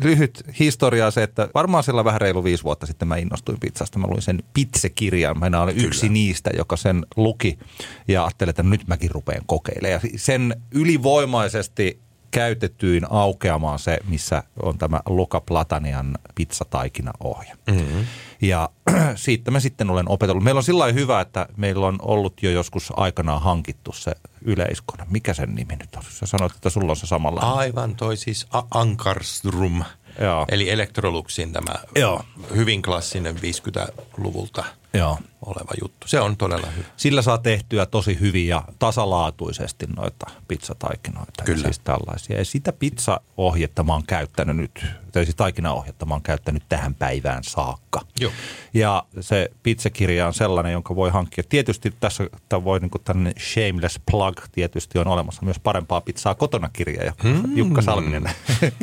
lyhyt historia se, että varmaan sillä vähän reilu viisi vuotta sitten mä innostuin pizzasta. Mä luin sen pizzekirjan. Mä olen yksi niistä, joka sen luki ja ajattelin, että nyt mäkin rupean kokeilemaan. Ja sen ylivoimaisesti käytetyin aukeamaan se, missä on tämä Luca Platanian pizzataikinaohje. Mm-hmm. Ja siitä mä sitten olen opetellut. Meillä on sillä hyvä, että meillä on ollut jo joskus aikanaan hankittu se yleiskone. Mikä sen nimi nyt on? Sä sanoit, että sulla on se samalla. Aivan, toi siis A- Ankarstrum. Joo. Eli Electroluxin tämä Joo. hyvin klassinen 50-luvulta Joo. Oleva juttu. Se on todella hyvä. Sillä saa tehtyä tosi hyvin ja tasalaatuisesti noita pizzataikinoita. Kyllä. Ja siis tällaisia. Ja sitä pizzaohjetta mä oon käyttänyt nyt, tai siis taikinaohjetta mä oon käyttänyt tähän päivään saakka. Joo. Ja se pizzakirja on sellainen, jonka voi hankkia. Tietysti tässä voi niin tämmöinen shameless plug tietysti on olemassa myös parempaa pizzaa kotona kirja ja Hmm. Jukka Salminen.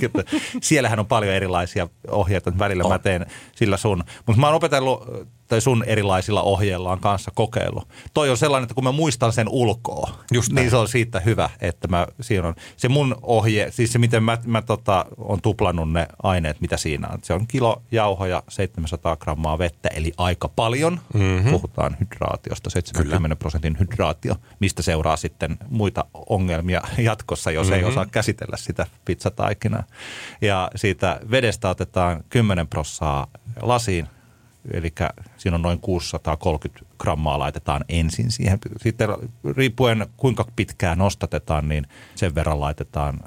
Siellähän on paljon erilaisia ohjeita. Välillä mä teen sillä sun. Mutta mä oon opetellut tai sun erilaisilla ohjeillaan kanssa kokeillut. Toi on sellainen, että kun mä muistan sen ulkoa, Just näin. niin se on siitä hyvä, että mä, siinä on se mun ohje, siis se miten mä, mä tota, on tuplannut ne aineet, mitä siinä on. Se on kilo jauhoja, 700 grammaa vettä, eli aika paljon. Mm-hmm. Puhutaan hydraatiosta, 70 Kyllä. prosentin hydraatio, mistä seuraa sitten muita ongelmia jatkossa, jos mm-hmm. ei osaa käsitellä sitä pizzataikinaa. Ja siitä vedestä otetaan 10 prossaa lasiin, eli siinä on noin 630 grammaa laitetaan ensin siihen. Sitten riippuen kuinka pitkään nostatetaan, niin sen verran laitetaan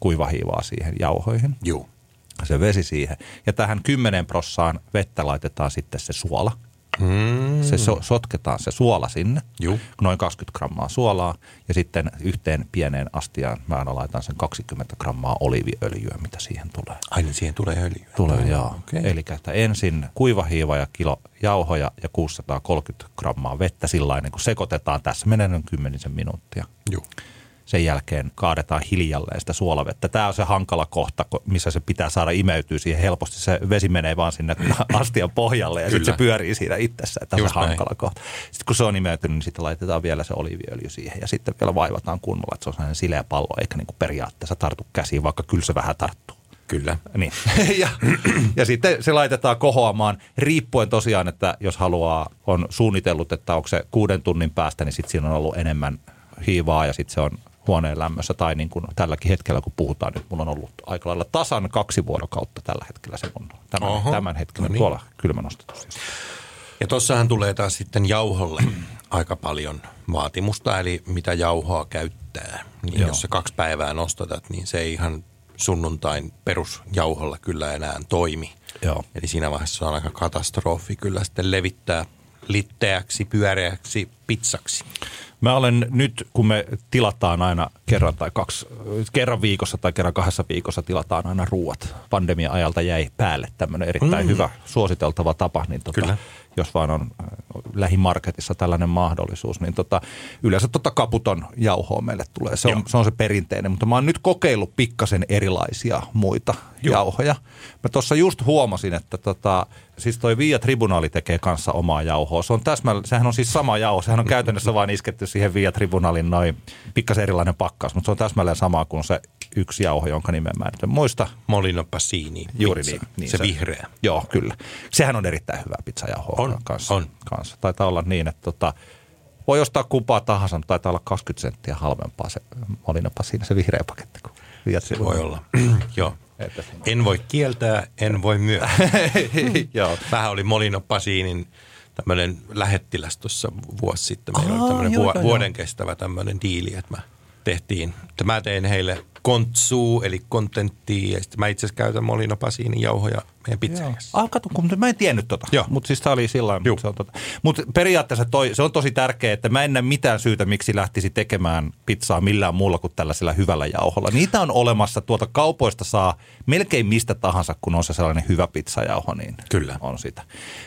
kuivahiivaa siihen jauhoihin. Joo. Se vesi siihen. Ja tähän 10 prossaan vettä laitetaan sitten se suola. Mm. Se so, sotketaan se suola sinne, Juu. noin 20 grammaa suolaa ja sitten yhteen pieneen astiaan mä aina laitan sen 20 grammaa oliiviöljyä, mitä siihen tulee. Aina siihen tulee öljyä. Tulee, joo. Okei. Eli että ensin kuivahiiva ja kilo jauhoja ja 630 grammaa vettä sillainen, kun sekoitetaan. Tässä menee noin kymmenisen minuuttia. Joo. Sen jälkeen kaadetaan hiljalleen sitä suolavettä. Tämä on se hankala kohta, ko- missä se pitää saada imeytyä siihen helposti. Se vesi menee vaan sinne astian pohjalle ja sitten se pyörii siinä itsessä. Tämä on Just se näin. hankala kohta. Sitten kun se on imeytynyt, niin sitten laitetaan vielä se oliiviöljy siihen. Ja sitten vielä vaivataan kunnolla, että se on sellainen sileä pallo, eikä niin kuin periaatteessa tartu käsiin, vaikka kyllä se vähän tarttuu. Kyllä. Niin. ja, ja sitten se laitetaan kohoamaan riippuen tosiaan, että jos haluaa, on suunnitellut, että onko se kuuden tunnin päästä, niin sitten siinä on ollut enemmän hiivaa ja sitten se on huoneen lämmössä tai niin kuin tälläkin hetkellä, kun puhutaan, nyt mulla on ollut aika lailla tasan kaksi vuorokautta tällä hetkellä se mun tämän, Oho. tämän hetken No niin. tuolla kylmänostetussa. Ja tossahan tulee taas sitten jauholle aika paljon vaatimusta, eli mitä jauhoa käyttää. Niin Joo. jos sä kaksi päivää nostatat, niin se ei ihan sunnuntain perusjauholla kyllä enää toimi. Joo. Eli siinä vaiheessa on aika katastrofi kyllä sitten levittää litteäksi, pyöreäksi pizzaksi. Mä olen nyt, kun me tilataan aina kerran tai kaksi, kerran viikossa tai kerran kahdessa viikossa tilataan aina ruuat. Pandemian ajalta jäi päälle tämmöinen erittäin mm. hyvä suositeltava tapa, niin tota, Kyllä. Jos vaan on äh, lähimarketissa tällainen mahdollisuus, niin tota, yleensä tota kaputon jauhoa meille tulee. Se on, se on se perinteinen, mutta mä oon nyt kokeillut pikkasen erilaisia muita Joo. jauhoja. Mä tuossa just huomasin, että tota, siis toi Via Tribunaali tekee kanssa omaa jauhoa. Se on täsmällä, sehän on siis sama jauho, sehän on käytännössä vain isketty siihen Via Tribunaalin noin pikkasen erilainen pakkaus, mutta se on täsmälleen sama kuin se yksi jauho, jonka nimen mä nyt en muista. Molino Passini. Juuri pizza. niin. niin se, vihreä. Joo, kyllä. Sehän on erittäin hyvä pizzajauho On, kanssa, on. kanssa. Taitaa olla niin, että tota, voi ostaa kumpaa tahansa, mutta taitaa olla 20 senttiä halvempaa se Molinopa siinä se vihreä paketti. Kuin Fiat Se voi olla. Joo. Että- En voi kieltää, en voi myöntää. Joo. Vähän oli Molino Pasinin tämmöinen lähettiläs tuossa vuosi sitten. Meillä Aa, oli tämmöinen joo, vu- joo, vuoden kestävä tämmöinen diili, että mä tehtiin. Että mä tein heille kontsuu, eli kontenttia, ja sitten mä itse asiassa käytän Molino Pasinin jauhoja meidän pizzeriassa. Ah, kato, kun mä en tiennyt tota. Mutta siis tämä oli sillä Juu. se on tota. Mutta periaatteessa toi, se on tosi tärkeää, että mä en näe mitään syytä, miksi lähtisi tekemään pizzaa millään muulla kuin tällaisella hyvällä jauholla. Niitä on olemassa, tuolta kaupoista saa melkein mistä tahansa, kun on se sellainen hyvä pizzajauho, niin Kyllä. on sitä.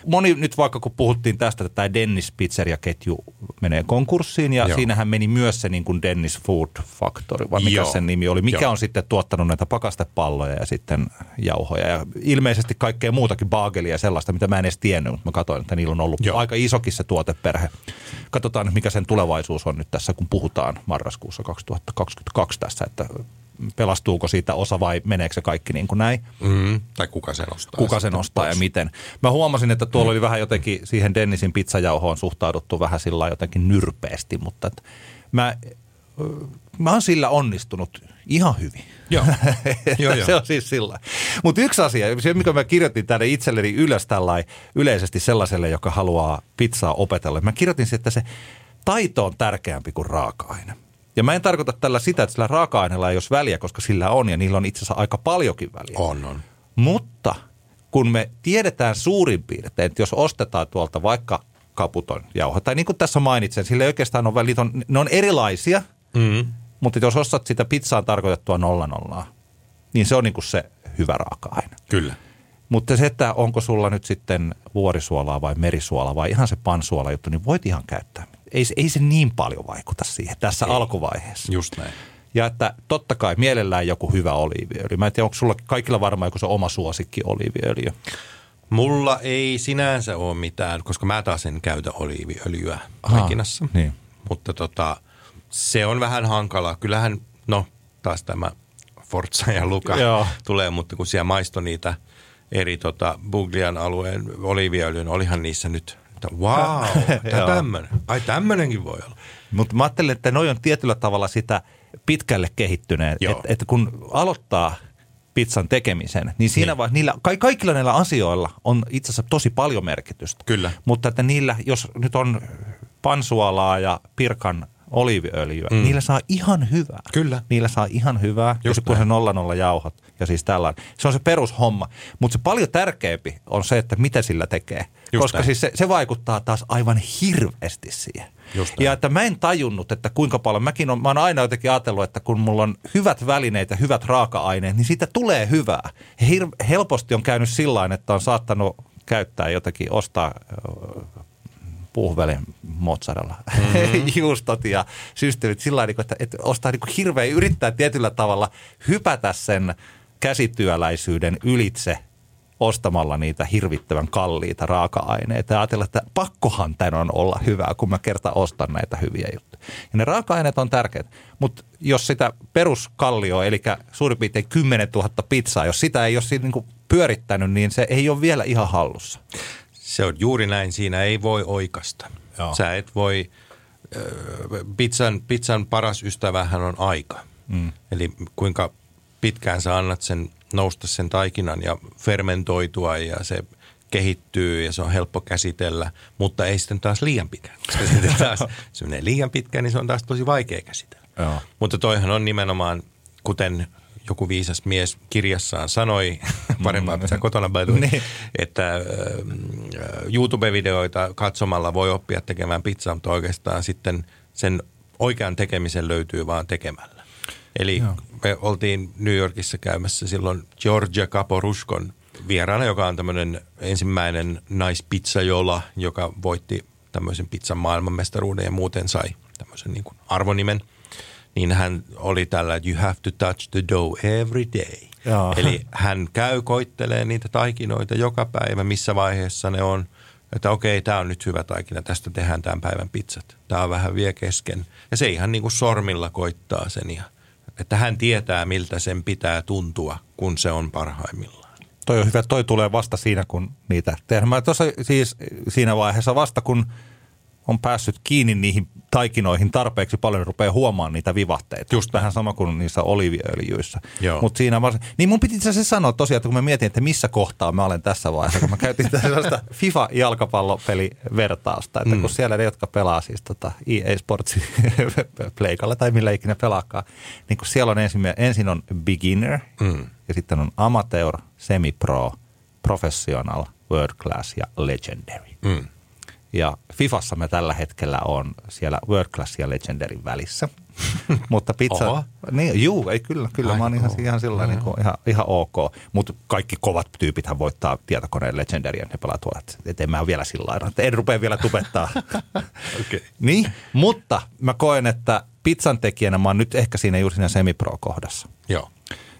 Moni nyt vaikka kun puhuttiin tästä, että tämä Dennis Pizzeria-ketju menee konkurssiin ja Joo. siinähän meni myös se niin kuin Dennis Food Factory, vai mikä Joo. sen nimi oli, mikä Joo. on sitten tuottanut näitä pakastepalloja ja sitten jauhoja ja ilmeisesti kaikkea muutakin baagelia ja sellaista, mitä mä en edes tiennyt, mutta mä katsoin, että niillä on ollut Joo. Aika isokin se tuoteperhe. Katsotaan mikä sen tulevaisuus on nyt tässä, kun puhutaan marraskuussa 2022 tässä, että pelastuuko siitä osa vai meneekö se kaikki niin kuin näin. Mm, tai kuka sen ostaa. Kuka sen ostaa ja pois. miten. Mä huomasin, että tuolla oli vähän jotenkin siihen Dennisin pizzajauhoon suhtauduttu vähän sillä jotenkin nyrpeästi, mutta että mä, mä oon sillä onnistunut ihan hyvin. Joo. Joo, joo. se on siis sillä Mutta yksi asia, se mikä mä kirjoitin tänne itselleni ylös tällä yleisesti sellaiselle, joka haluaa pizzaa opetella. Mä kirjoitin että se taito on tärkeämpi kuin raaka-aine. Ja mä en tarkoita tällä sitä, että sillä raaka-aineella ei olisi väliä, koska sillä on ja niillä on itse asiassa aika paljonkin väliä. On, on. Mutta kun me tiedetään suurin piirtein, että jos ostetaan tuolta vaikka kaputon jauho, tai niin kuin tässä mainitsen, sillä ei oikeastaan ole väliä, ne on erilaisia, Mm. mutta jos ostat sitä pizzaan tarkoitettua nolla nollaa, niin se on niin kuin se hyvä raaka-aine. Kyllä. Mutta se, että onko sulla nyt sitten vuorisuolaa vai merisuolaa vai ihan se pansuola juttu, niin voit ihan käyttää. Ei, se- ei se niin paljon vaikuta siihen tässä Ei. alkuvaiheessa. Just näin. Ja että totta kai mielellään joku hyvä oliiviöljy. Mä en tiedä, onko sulla kaikilla varmaan joku se oma suosikki oliiviöljy. Mulla ei sinänsä ole mitään, koska mä taas en käytä oliiviöljyä Aha, niin. Mutta tota, se on vähän hankalaa. Kyllähän, no taas tämä Forza ja Luka Joo. tulee, mutta kun siellä maistoi niitä eri tota, Buglian alueen oliiviöljyn, olihan niissä nyt, että wow, tämmöinen. Ai tämmöinenkin voi olla. Mutta mä ajattelen, että noi on tietyllä tavalla sitä pitkälle kehittyneet. Että et kun aloittaa pizzan tekemisen, niin siinä Niin. vaiheessa niillä, ka- kaikilla näillä asioilla on itse asiassa tosi paljon merkitystä. Kyllä. Mutta että niillä, jos nyt on pansuolaa ja pirkan oliiviöljyä, mm. niillä saa ihan hyvää. Kyllä. Niillä saa ihan hyvää, Just kun se näin. nolla nolla jauhot ja siis tällainen. Se on se perushomma. Mutta se paljon tärkeämpi on se, että mitä sillä tekee. Just Koska näin. siis se, se vaikuttaa taas aivan hirveästi siihen. Just näin. ja että mä en tajunnut, että kuinka paljon. Mäkin on, mä oon aina jotenkin ajatellut, että kun mulla on hyvät välineet ja hyvät raaka-aineet, niin siitä tulee hyvää. Hir- helposti on käynyt sillä että on saattanut käyttää jotakin, ostaa ö, puuhvelen mozzarella, mm-hmm. juustot ja systeemit sillä tavalla, että, että ostaa niin hirveän, yrittää tietyllä tavalla hypätä sen käsityöläisyyden ylitse ostamalla niitä hirvittävän kalliita raaka-aineita ja ajatella, että pakkohan tämän on olla hyvää, kun mä kerta ostan näitä hyviä juttuja. Ja ne raaka-aineet on tärkeät, mutta jos sitä peruskallioa, eli suurin piirtein 10 000 pizzaa, jos sitä ei ole siinä niin pyörittänyt, niin se ei ole vielä ihan hallussa. Se on juuri näin, siinä ei voi oikasta. Joo. Sä et voi, äh, pizzan, pizzan paras ystävähän on aika. Mm. Eli kuinka pitkään sä annat sen nousta sen taikinan ja fermentoitua ja se kehittyy ja se on helppo käsitellä, mutta ei sitten taas liian pitkään. Koska sitten taas, se menee liian pitkään, niin se on taas tosi vaikea käsitellä. Joo. Mutta toihan on nimenomaan, kuten joku viisas mies kirjassaan sanoi, parempaa pitää kotona by Niin. että äh, YouTube-videoita katsomalla voi oppia tekemään pizzaa, mutta oikeastaan sitten sen oikean tekemisen löytyy vaan tekemällä. Eli Joo. me oltiin New Yorkissa käymässä silloin Georgia Caporuskon vieraana, joka on tämmöinen ensimmäinen naispizzajola, joka voitti tämmöisen pizzan maailmanmestaruuden ja muuten sai tämmöisen niin kuin arvonimen. Niin hän oli tällä, you have to touch the dough every day. Joo. Eli hän käy, koittelee niitä taikinoita joka päivä, missä vaiheessa ne on. Että okei, tämä on nyt hyvä taikina, tästä tehdään tämän päivän pizzat. Tämä on vähän vielä kesken. Ja se ihan niin kuin sormilla koittaa sen. Ja, että hän tietää, miltä sen pitää tuntua, kun se on parhaimmillaan. Toi on hyvä, toi tulee vasta siinä, kun niitä tehdään. Mä tuossa siis siinä vaiheessa vasta, kun on päässyt kiinni niihin taikinoihin tarpeeksi paljon, niin rupeaa huomaamaan niitä vivahteita. Just vähän sama kuin niissä oliiviöljyissä. Joo. Mutta siinä vasta, niin mun piti asiassa sanoa tosiaan, että kun mä mietin, että missä kohtaa mä olen tässä vaiheessa, kun mä käytin tällaista FIFA-jalkapallopelivertausta, että kun siellä ne, jotka pelaa siis tota EA Sports pleikalla tai millä ikinä pelaakaan, niin kun siellä on ensin, ensin on beginner Mm. ja sitten on amateur, semi-pro, professional, world class ja legendary. Mm. Ja Fifassa me tällä hetkellä on siellä World Class ja Legendarin välissä. Mutta pizza... Oho. Niin, juu, ei kyllä, kyllä. mä oon ihan, Aika ihan, sillä niin kuin, ihan, ihan ok. Mutta kaikki kovat tyypithän voittaa tietokoneen Legendarian ja pelaa tuolla. Et- en mä vielä sillä lailla. että En rupea vielä tubettaa. Okay. niin, mutta mä koen, että pizzan tekijänä mä oon nyt ehkä siinä juuri siinä semi-pro-kohdassa. Joo.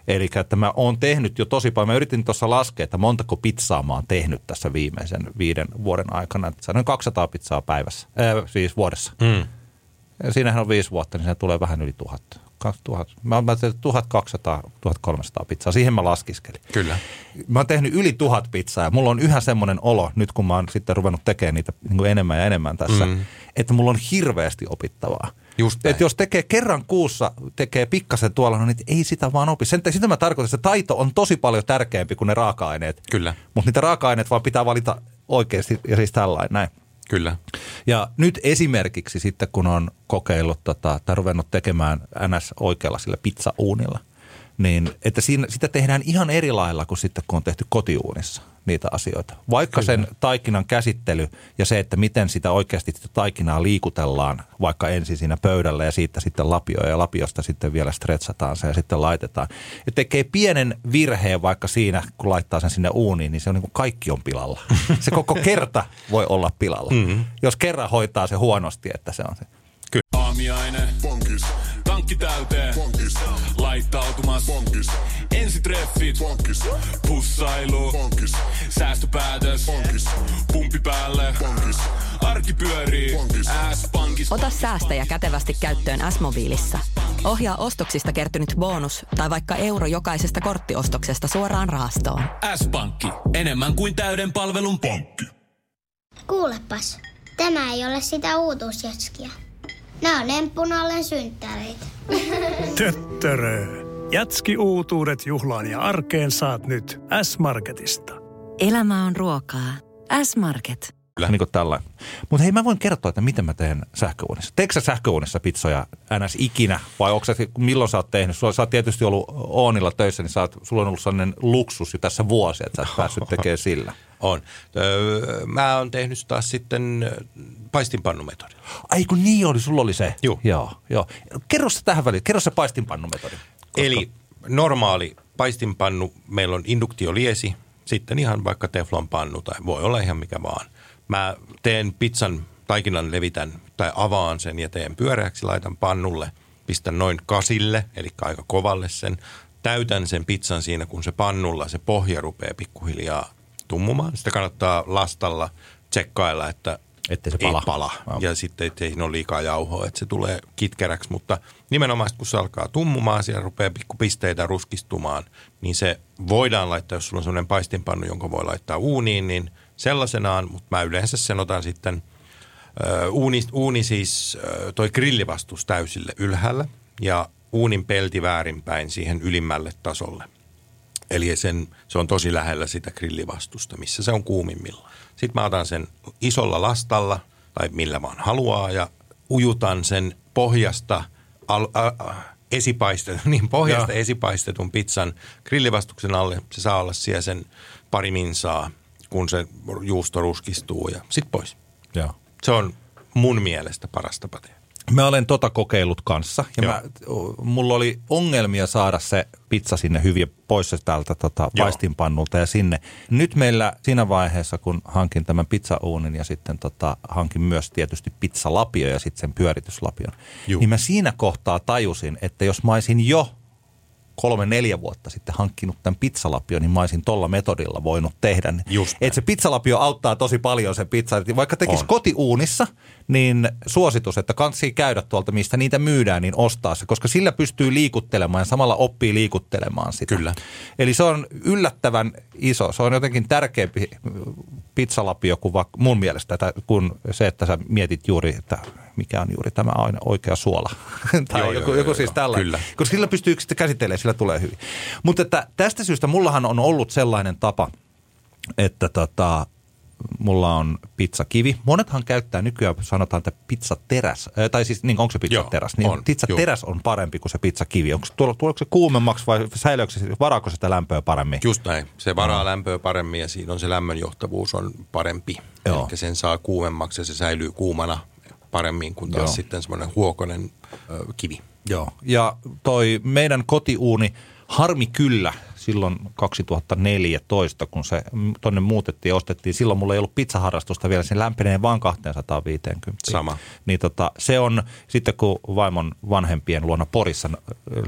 Eli että mä oon tehnyt jo tosi paljon. Mä yritin tuossa laskea, että montako pizzaa mä oon tehnyt tässä viimeisen viiden vuoden aikana. On noin 200 pizzaa päivässä, äh, siis vuodessa. Mm. Ja siinähän on viisi vuotta, niin se tulee vähän yli tuhat. 2000. Mä oon tehnyt 1200, 1300 pizzaa. Siihen mä laskiskelin. Kyllä. Mä oon tehnyt yli tuhat pizzaa ja mulla on yhä semmoinen olo, nyt kun mä oon sitten ruvennut tekemään niitä niin kuin enemmän ja enemmän tässä, mm. että mulla on hirveästi opittavaa. Just näin. Et jos tekee kerran kuussa, tekee pikkasen tuolla, no niin ei sitä vaan opi. Sen, sitä mä tarkoitan, että se taito on tosi paljon tärkeämpi kuin ne raaka-aineet. Kyllä. Mutta niitä raaka-aineet vaan pitää valita oikeasti ja siis tällainen näin. Kyllä. Ja nyt esimerkiksi sitten, kun on kokeillut tota, tai ruvennut tekemään NS oikealla sillä pizzauunilla, niin että siinä, sitä tehdään ihan eri lailla kuin sitten, kun on tehty kotiuunissa niitä asioita. Vaikka Kyllä. sen taikinan käsittely ja se, että miten sitä oikeasti sitä taikinaa liikutellaan, vaikka ensin siinä pöydällä ja siitä sitten lapioon ja lapiosta sitten vielä stretsataan se ja sitten laitetaan. Ja tekee pienen virheen vaikka siinä, kun laittaa sen sinne uuniin, niin se on niin kuin kaikki on pilalla. Se koko kerta voi olla pilalla. Mm-hmm. Jos kerran hoitaa se huonosti, että se on se. Aamiainen. Bonkis. Tankki täyteen. Bonkis. Laittautumas. Bonkis. Ensitreffit. Bonkis. Pussailu. Bonkis. Säästöpäätös. Bonkis. Pumpi päälle. Bonkis. Arki pyörii. S-pankis. Ota säästäjä kätevästi käyttöön S-mobiilissa. Ohjaa ostoksista kertynyt bonus tai vaikka euro jokaisesta korttiostoksesta suoraan rahastoon. S-pankki. Enemmän kuin täyden palvelun pankki. Kuulepas, tämä ei ole sitä uutuusjatskia. Nämä on emppunallen synttäreitä. Töttörö. Jätski uutuudet juhlaan ja arkeen saat nyt S-Marketista. Elämä on ruokaa. S-Market. Kyllä. Niin kuin tällainen. Mutta hei, mä voin kertoa, että miten mä teen sähköuunissa. Teekö sä sähköuunissa pizzoja ns. ikinä vai onko sä, milloin sä oot tehnyt? Sulla, sä oot tietysti ollut Oonilla töissä, niin sä oot, sulla on ollut sellainen luksus jo tässä vuosi, että sä oot päässyt tekemään sillä. On. Öö, mä oon tehnyt taas sitten ö, paistinpannumetodin. Ai kun niin oli, sulla oli se. Juu. Joo, joo. Kerro se tähän väliin, kerro se paistinpannumetodi. Koska- Eli normaali paistinpannu, meillä on induktioliesi, sitten ihan vaikka teflonpannu tai voi olla ihan mikä vaan. Mä teen pizzan taikinan levitän tai avaan sen ja teen pyöreäksi, laitan pannulle, pistän noin kasille, eli aika kovalle sen, täytän sen pizzan siinä, kun se pannulla se pohja rupeaa pikkuhiljaa tummumaan. Sitä kannattaa lastalla tsekkailla, että Ettei se ei pala. pala. Joo. Ja sitten ettei siinä ole liikaa jauhoa, että se tulee kitkeräksi. Mutta nimenomaan kun se alkaa tummumaan, siellä rupeaa pikkupisteitä ruskistumaan, niin se voidaan laittaa, jos sulla on sellainen paistinpannu, jonka voi laittaa uuniin, niin sellaisenaan, mutta mä yleensä sen otan sitten ö, uuni, uuni siis ö, toi grillivastus täysille ylhäällä ja uunin pelti väärinpäin siihen ylimmälle tasolle. Eli sen, se on tosi lähellä sitä grillivastusta, missä se on kuumimmillaan. Sitten mä otan sen isolla lastalla, tai millä vaan haluaa, ja ujutan sen pohjasta al, a, esipaistetun, niin pohjasta Joo. esipaistetun pizzan grillivastuksen alle. Se saa olla siellä sen pari minsaa, kun se juusto ruskistuu ja sit pois. Joo. Se on mun mielestä paras tapa tehdä. Mä olen tota kokeillut kanssa ja Joo. mä, mulla oli ongelmia saada se pizza sinne hyvin pois se täältä tota, paistinpannulta ja sinne. Nyt meillä siinä vaiheessa, kun hankin tämän pizzauunin ja sitten tota, hankin myös tietysti pizzalapio ja sitten sen pyörityslapion, Juu. niin mä siinä kohtaa tajusin, että jos mä olisin jo kolme, neljä vuotta sitten hankkinut tämän pizzalapion, niin mä olisin tolla metodilla voinut tehdä. Just Että se pizzalapio auttaa tosi paljon sen pizza. Vaikka tekisi kotiuunissa, niin suositus, että kansi käydä tuolta, mistä niitä myydään, niin ostaa se, koska sillä pystyy liikuttelemaan ja samalla oppii liikuttelemaan sitä. Kyllä. Eli se on yllättävän iso. Se on jotenkin tärkeämpi pizzalapio kuin vaikka mun mielestä, että kun se, että sä mietit juuri, että mikä on juuri tämä aina oikea suola. tai Joo, joku, joo, joku joo, siis joo. tällainen. Kyllä. Koska sillä pystyy sitten käsittelemään, sillä tulee hyvin. Mutta että tästä syystä mullahan on ollut sellainen tapa, että tota, mulla on pizzakivi. Monethan käyttää nykyään, sanotaan, että pizzateräs, äh, tai siis niin onko se pizzateräs? Niin on, pizzateräs on parempi kuin se pizzakivi. Onko tuolla, tuleeko se kuumemmaksi vai säilyykö se, varaako sitä lämpöä paremmin? Just näin. Se varaa lämpöä paremmin ja siinä on se lämmönjohtavuus on parempi. Joo. Eli sen saa kuumemmaksi ja se säilyy kuumana paremmin kuin taas Joo. sitten semmoinen huokonen ö, kivi. Joo. Ja toi meidän kotiuuni, harmi kyllä, silloin 2014, kun se tonne muutettiin ja ostettiin, silloin mulla ei ollut pizzaharrastusta vielä, se lämpenee vaan 250. Sama. Niin tota, se on, sitten kun vaimon vanhempien luona Porissa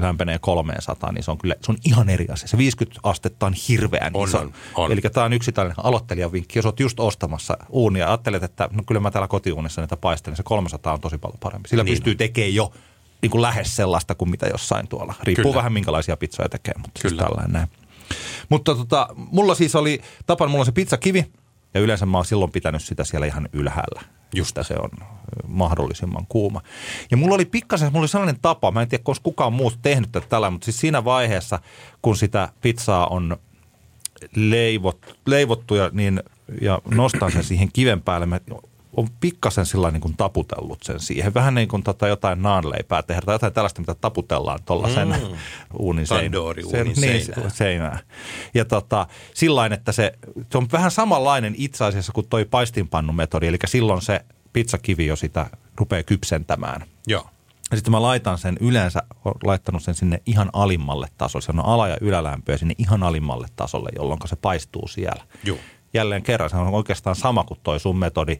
lämpenee 300, niin se on kyllä, se on ihan eri asia. Se 50 astetta on hirveän On, iso. on, on. Eli tämä on yksi tällainen aloittelijavinkki. Jos olet just ostamassa uunia ja ajattelet, että no kyllä mä täällä kotiuunissa niitä paistelen, se 300 on tosi paljon parempi. Sillä Niin pystyy tekemään jo niin kuin lähes sellaista kuin mitä jossain tuolla. Riippuu Kyllä. vähän minkälaisia pizzoja tekee, mutta siis Kyllä. tällainen näin. Mutta tota, mulla siis oli, tapan mulla on se pizzakivi ja yleensä mä oon silloin pitänyt sitä siellä ihan ylhäällä. Just se on mahdollisimman kuuma. Ja mulla oli pikkasen, mulla oli sellainen tapa, mä en tiedä, onko kukaan muu tehnyt tätä tällä, mutta siis siinä vaiheessa, kun sitä pizzaa on leivot, leivottu ja, niin, ja nostan sen siihen kiven päälle, mä on pikkasen sillä niin kuin taputellut sen siihen. Vähän niin kuin tota jotain naanleipää tehdä tai jotain tällaista, mitä taputellaan tuolla sen mm. uunin seinään. Tandoori-uunin niin, seinään. seinään. Ja tota, sillain, että se, se on vähän samanlainen itse asiassa kuin toi paistinpannumetodi, eli silloin se pizzakivi jo sitä rupeaa kypsentämään. Joo. Ja sitten mä laitan sen yleensä, olen laittanut sen sinne ihan alimmalle tasolle. Se on ala- ja ylälämpöä sinne ihan alimmalle tasolle, jolloin se paistuu siellä. Joo. Jälleen kerran se on oikeastaan sama kuin toi sun metodi,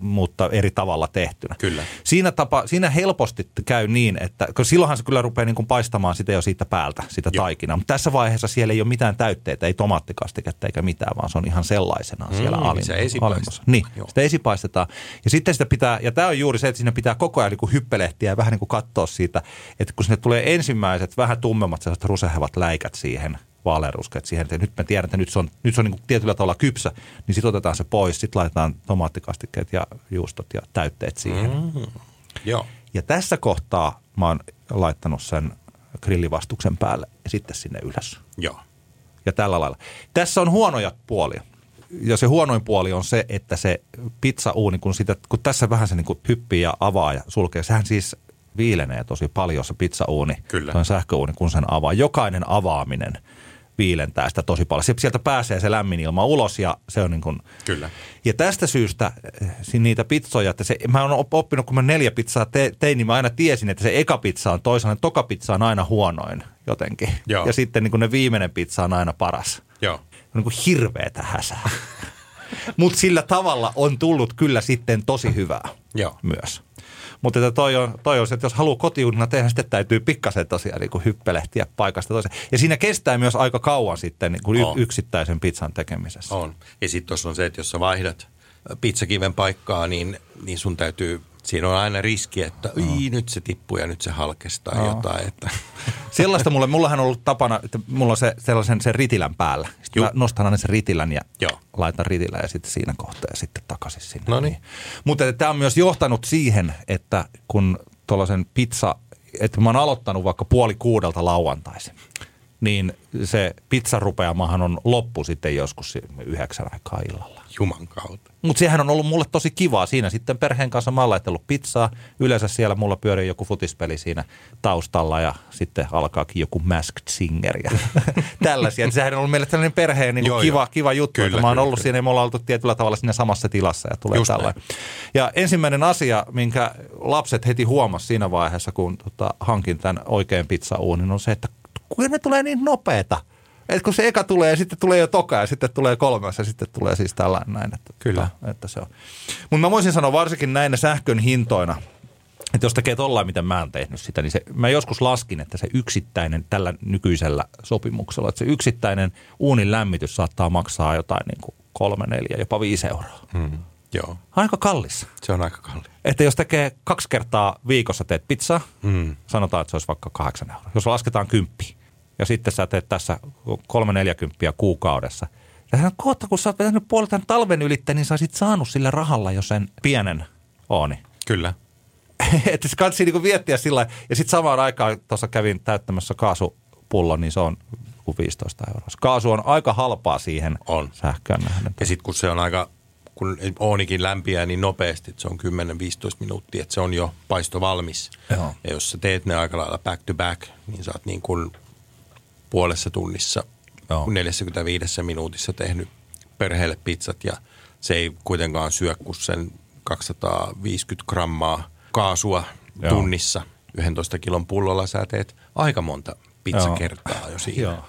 mutta eri tavalla tehtynä. Kyllä. Siinä, tapa, siinä helposti käy niin, että kun silloinhan se kyllä rupeaa niin kuin paistamaan sitä jo siitä päältä, sitä Joo. taikinaa. Mutta tässä vaiheessa siellä ei ole mitään täytteitä, ei tomaattikastiketta eikä mitään, vaan se on ihan sellaisenaan siellä Mm, alim- alemmassa. Niin, Joo. sitä esipaistetaan. Ja sitten sitä pitää, ja tämä on juuri se, että siinä pitää koko ajan niin kuin hyppelehtiä ja vähän niin kuin katsoa siitä, että kun sinne tulee ensimmäiset vähän tummemmat sellaiset rusehevat läikät siihen, vaaleanruskeat siihen, että nyt mä tiedän, että nyt se on, nyt se on niin tietyllä tavalla kypsä, niin sitten otetaan se pois, sitten laitetaan tomaattikastikkeet ja juustot ja täytteet siihen. Mm. Joo. Ja tässä kohtaa mä oon laittanut sen grillivastuksen päälle ja sitten sinne ylös Joo. ja tällä lailla. Tässä on huonoja puolia. Ja se huonoin puoli on se, että se pizzauuni, kun, sitä, kun tässä vähän se niin kuin hyppii ja avaa ja sulkee, sehän siis viilenee tosi paljon se pizzauuni, Kyllä. sähköuuni, kun sen avaa. Jokainen avaaminen viilentää sitä tosi paljon. Sieltä pääsee se lämmin ilma ulos ja se on niin kuin, Kyllä. ja tästä syystä eh, niitä pizzoja, että se, mä oon op- oppinut, kun mä neljä pizzaa te, tein, niin mä aina tiesin, että se eka pizza on toisenlainen, toka pizza on aina huonoin jotenkin. Joo. Ja sitten niin kuin ne viimeinen pizza on aina paras. Joo. Niin kuin hirveetä häsää. Mutta sillä tavalla on tullut kyllä sitten tosi hyvää Joo. myös. Mutta että toi, on, toi on se, että jos haluaa kotiuunina tehdä, sitten täytyy pikkasen tosiaan niin kuin hyppelehtiä paikasta toiseen. Ja siinä kestää myös aika kauan sitten niin kuin On. yksittäisen pizzan tekemisessä. On. Ja sitten tuossa on se, että jos sä vaihdat pizzakiven paikkaa, niin, niin sun täytyy, siinä on aina riski, että Ii, nyt se tippuu ja nyt se halkesi tai jotain. Että. Sellaista mulle, mullahan on ollut tapana, että mulla on se, sellaisen sen ritilän päällä. Sitten Juu. mä nostan aina sen ritilän ja Joo. laitan ritilän ja sitten siinä kohtaa ja sitten takaisin sinne. No niin. Mutta tämä on myös johtanut siihen, että kun tuollaisen pizza, että mä oon aloittanut vaikka puoli kuudelta lauantaisin, niin se pizzarupeamahan on loppu sitten joskus yhdeksän aikaa illalla. Juman kautta. Mutta sehän on ollut mulle tosi kivaa. Siinä sitten perheen kanssa mä oon pizzaa. Yleensä siellä mulla pyörii joku futispeli siinä taustalla ja sitten alkaakin joku Masked Singer ja tällaisia. Et sehän on ollut meille tällainen perheen niin Joo, kiva, joo. kiva juttu, Kyllä, että mä oon kyllä, ollut kyllä. siinä ja me ollaan oltu tietyllä tavalla siinä samassa tilassa ja tulee Just näin. tällainen. Ja ensimmäinen asia, minkä lapset heti huomasi siinä vaiheessa, kun tota, hankin tämän oikein pizzauunin, on se, että kuinka ne tulee niin nopeeta. Et kun se eka tulee ja sitten tulee jo toka ja sitten tulee kolmas ja sitten tulee siis tällainen näin. Että, Kyllä. Että se on. Mutta mä voisin sanoa varsinkin näinä sähkön hintoina, että jos tekee tollain, miten mä oon tehnyt sitä, niin se, mä joskus laskin, että se yksittäinen tällä nykyisellä sopimuksella, että se yksittäinen uunin lämmitys saattaa maksaa jotain niin kuin kolme, neljä, jopa viisi euroa. Mm. Joo, Aika kallis. se on aika kalli. Että jos tekee kaksi kertaa viikossa teet pizzaa, Mm. sanotaan, että se olisi vaikka kahdeksan euroa. Jos lasketaan kymppi ja sitten sä teet tässä kolme neljäkymppiä kuukaudessa. Ja sehän on kohta, kun sä oot vetänyt puolet tämän talven ylittä, niin sä olisit saanut sillä rahalla jo sen pienen ooni. Kyllä. että se kannattaa niinku miettiä sillä. Ja sitten samaan aikaan tuossa kävin täyttämässä kaasupullon, niin se on kuin 15 euroa. Kaasu on aika halpaa siihen On. sähköön nähden. Ja sitten kun se on aika, kun oonikin lämpiää niin nopeasti, että se on 10-15 minuuttia, että se on jo paisto valmis. Joo. Ja jos sä teet ne aika lailla back to back, niin sä oot niin kuin puolessa tunnissa, Joo. 45 minuutissa tehnyt perheelle pizzat ja se ei kuitenkaan syö kuin sen 250 grammaa kaasua Joo. tunnissa. 11 kilon pullolla sä teet aika monta pizzakertaa jo siinä. Joo.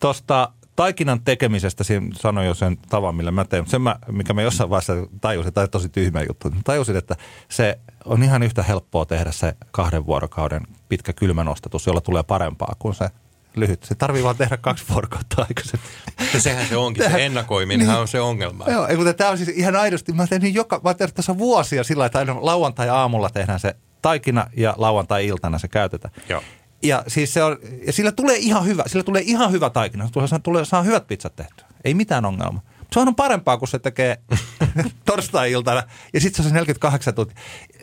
Tuosta taikinan tekemisestä sanoin jo sen tavan, millä mä teen. Sen mä, mikä mä jossain vaiheessa tajusin, tai tosi tyhmä juttu, tajusin, että se on ihan yhtä helppoa tehdä se kahden vuorokauden pitkä kylmänostatus, jolla tulee parempaa kuin se lyhyt. Se tarvii vaan tehdä kaksi vuorokautta aikaisemmin. Ja sehän se onkin, se ennakoiminenhan on se ongelma. Joo, ei, mutta tämä on siis ihan aidosti, mä teen niin joka, mä tehnyt tässä vuosia sillä että aina lauantai-aamulla tehdään se taikina ja lauantai-iltana se käytetään. Joo. Ja siis se on, ja sillä tulee ihan hyvä, sillä tulee ihan hyvä taikina, tulee, saa, tulee, saa hyvät pizzat tehtyä. Ei mitään ongelmaa. Se on parempaa, kun se tekee torstai-iltana ja sitten se on se 48 tuntia.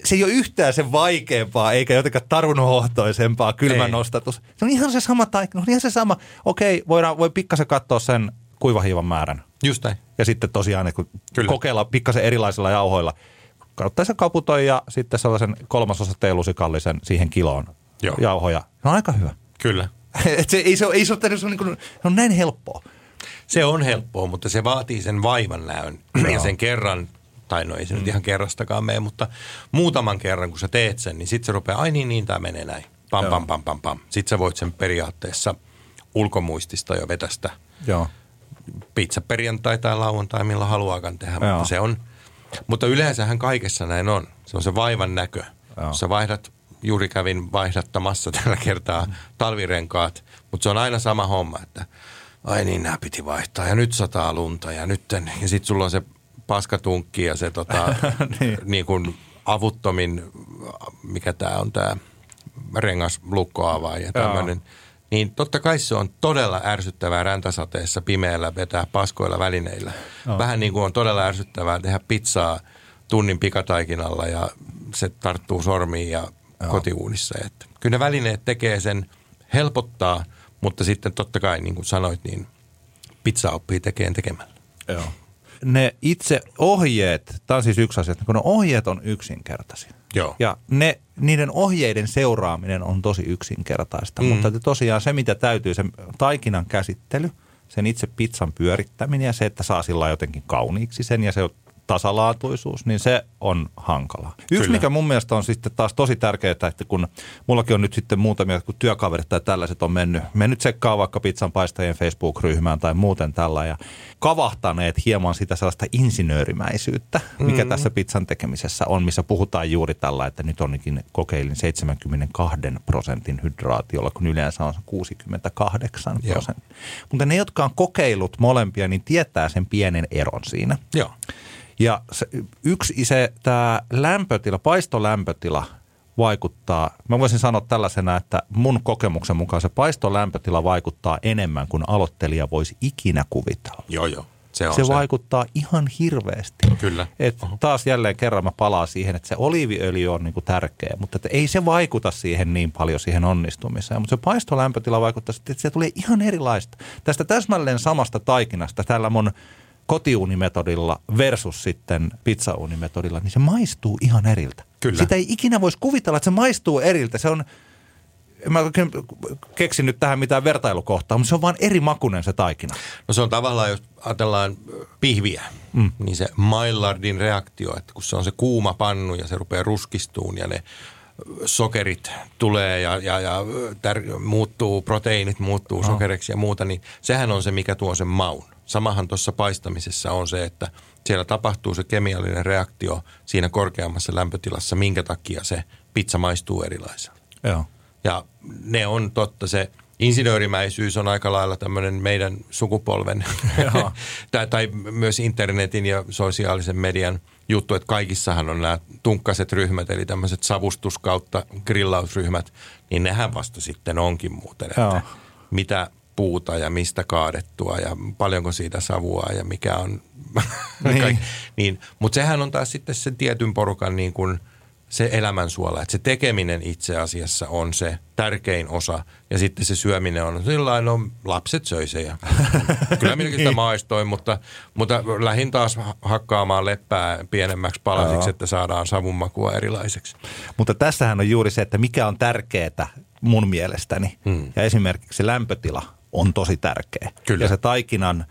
Se ei ole yhtään sen vaikeampaa eikä jotenkaan tarunhohtoisempaa kylmän Ei. nostatus. Se on ihan se sama taikina, on ihan se sama. Okei, voidaan, voi pikkasen katsoa sen kuivahiivan määrän. Just näin. Ja sitten tosiaan niin kun Kyllä. kokeilla pikkasen erilaisilla jauhoilla. Kautta se kaputoi ja sitten sellaisen kolmasosa teelusikallisen siihen kiloon Joo. jauhoja. Se on aika hyvä. Kyllä. Et se, ei se, ei se, ole, se, on niin kuin, se on näin helppoa. Se on helppoa, mutta se vaatii sen vaivan näön. ja sen kerran, tai no ei se nyt ihan kerrastakaan mene, mutta muutaman kerran kun sä teet sen, niin sitten se rupeaa, ai niin, niin, tämä menee näin. Pam, Joo. pam, pam, pam, pam. Sitten sä voit sen periaatteessa ulkomuistista jo vetästä Joo. pizzaperjantai tai lauantai, millä haluaakaan tehdä, Joo. mutta se on. Mutta yleensähän kaikessa näin on. Se on se vaivan näkö. Joo. Sä vaihdat, juuri kävin vaihdattamassa tällä kertaa talvirenkaat, mutta se on aina sama homma, että ai niin, nämä piti vaihtaa ja nyt sataa lunta ja nyt, ja sitten sulla on se paskatunkki ja se tota, niin. niin kuin avuttomin, mikä tämä on tämä rengas ja tämmöinen. Niin totta kai se on todella ärsyttävää räntäsateessa pimeällä vetää paskoilla välineillä. Joo. Vähän niin kuin on todella ärsyttävää tehdä pizzaa tunnin pikataikinalla ja se tarttuu sormiin ja kotiuunissa. Että kyllä ne välineet tekee sen, helpottaa, mutta sitten totta kai niin kuin sanoit, niin pizza oppii tekemään tekemällä. Joo. Ne itse ohjeet, tämä on siis yksi asia, että kun ne ohjeet on yksinkertaisia. Joo. Ja ne, niiden ohjeiden seuraaminen on tosi yksinkertaista, mm. mutta tosiaan se, mitä täytyy, se taikinan käsittely, sen itse pizzan pyörittäminen ja se, että saa sillä jotenkin kauniiksi sen ja se tasalaatuisuus, niin se on hankalaa. Yksi, Kyllä. Mikä mun mielestä on sitten taas tosi tärkeää, että kun mullakin on nyt sitten muutamia, kun työkaverit tai tällaiset on mennyt, mennyt tsekkaa vaikka pizzan paistajien Facebook-ryhmään tai muuten tällä ja kavahtaneet hieman sitä sellaista insinöörimäisyyttä, mikä mm. tässä pizzan tekemisessä on, missä puhutaan juuri tällä, että nyt onkin kokeilin 72 prosentin hydraatiolla, kun yleensä on 68 Joo. prosenttia. Mutta ne, jotka on kokeillut molempia, niin tietää sen pienen eron siinä. Joo. Ja se, yksi se, tämä lämpötila, paistolämpötila vaikuttaa, mä voisin sanoa tällaisena, että mun kokemuksen mukaan se paistolämpötila vaikuttaa enemmän kuin aloittelija voisi ikinä kuvitella. Joo, joo. Se on Se, se. vaikuttaa ihan hirveästi. Kyllä. Et taas jälleen kerran mä palaan siihen, että se oliiviöljy on niinku tärkeä, mutta että ei se vaikuta siihen niin paljon siihen onnistumiseen. Mutta se paistolämpötila vaikuttaa että se tulee ihan erilaista. Tästä täsmälleen samasta taikinasta tällä mun kotiuunimetodilla versus sitten pizzauunimetodilla, niin se maistuu ihan eriltä. Kyllä. Sitä ei ikinä voisi kuvitella, että se maistuu eriltä. Se on, en mä keksin nyt tähän mitään vertailukohtaa, mutta se on vaan eri makunen se taikina. No se on tavallaan, jos ajatellaan pihviä, mm. niin se Maillardin reaktio, että kun se on se kuuma pannu ja se rupeaa ruskistuun ja ne sokerit tulee ja, ja, ja tär, muuttuu, proteiinit muuttuu Oh. sokeriksi ja muuta, niin sehän on se, mikä tuo sen maun. Samahan tuossa paistamisessa on se, että siellä tapahtuu se kemiallinen reaktio siinä korkeammassa lämpötilassa, minkä takia se pizza maistuu erilaiselta. Joo. Ja ne on totta, se insinöörimäisyys on aika lailla tämmöinen meidän sukupolven Joo. tai, tai myös internetin ja sosiaalisen median juttu, että kaikissahan on nämä tunkkaset ryhmät, eli tämmöiset savustus kautta grillausryhmät, niin nehän vasta sitten onkin muuten, että Joo. mitä puuta ja mistä kaadettua ja paljonko siitä savua ja mikä on. Niin. niin. niin, Mutta sehän on taas sitten sen tietyn porukan niin kuin se elämänsuola, että se tekeminen itse asiassa on se tärkein osa ja sitten se syöminen on sillä no lapset söi se ja kyllä minäkin sitä maistoin, mutta, mutta lähin taas hakkaamaan leppää pienemmäksi palasiksi, Joo. että saadaan savunmakua erilaiseksi. Mutta tässähän on juuri se, että mikä on tärkeää mun mielestäni. Hmm. Ja esimerkiksi lämpötila on tosi tärkeä. Kyllä. Ja se taikinan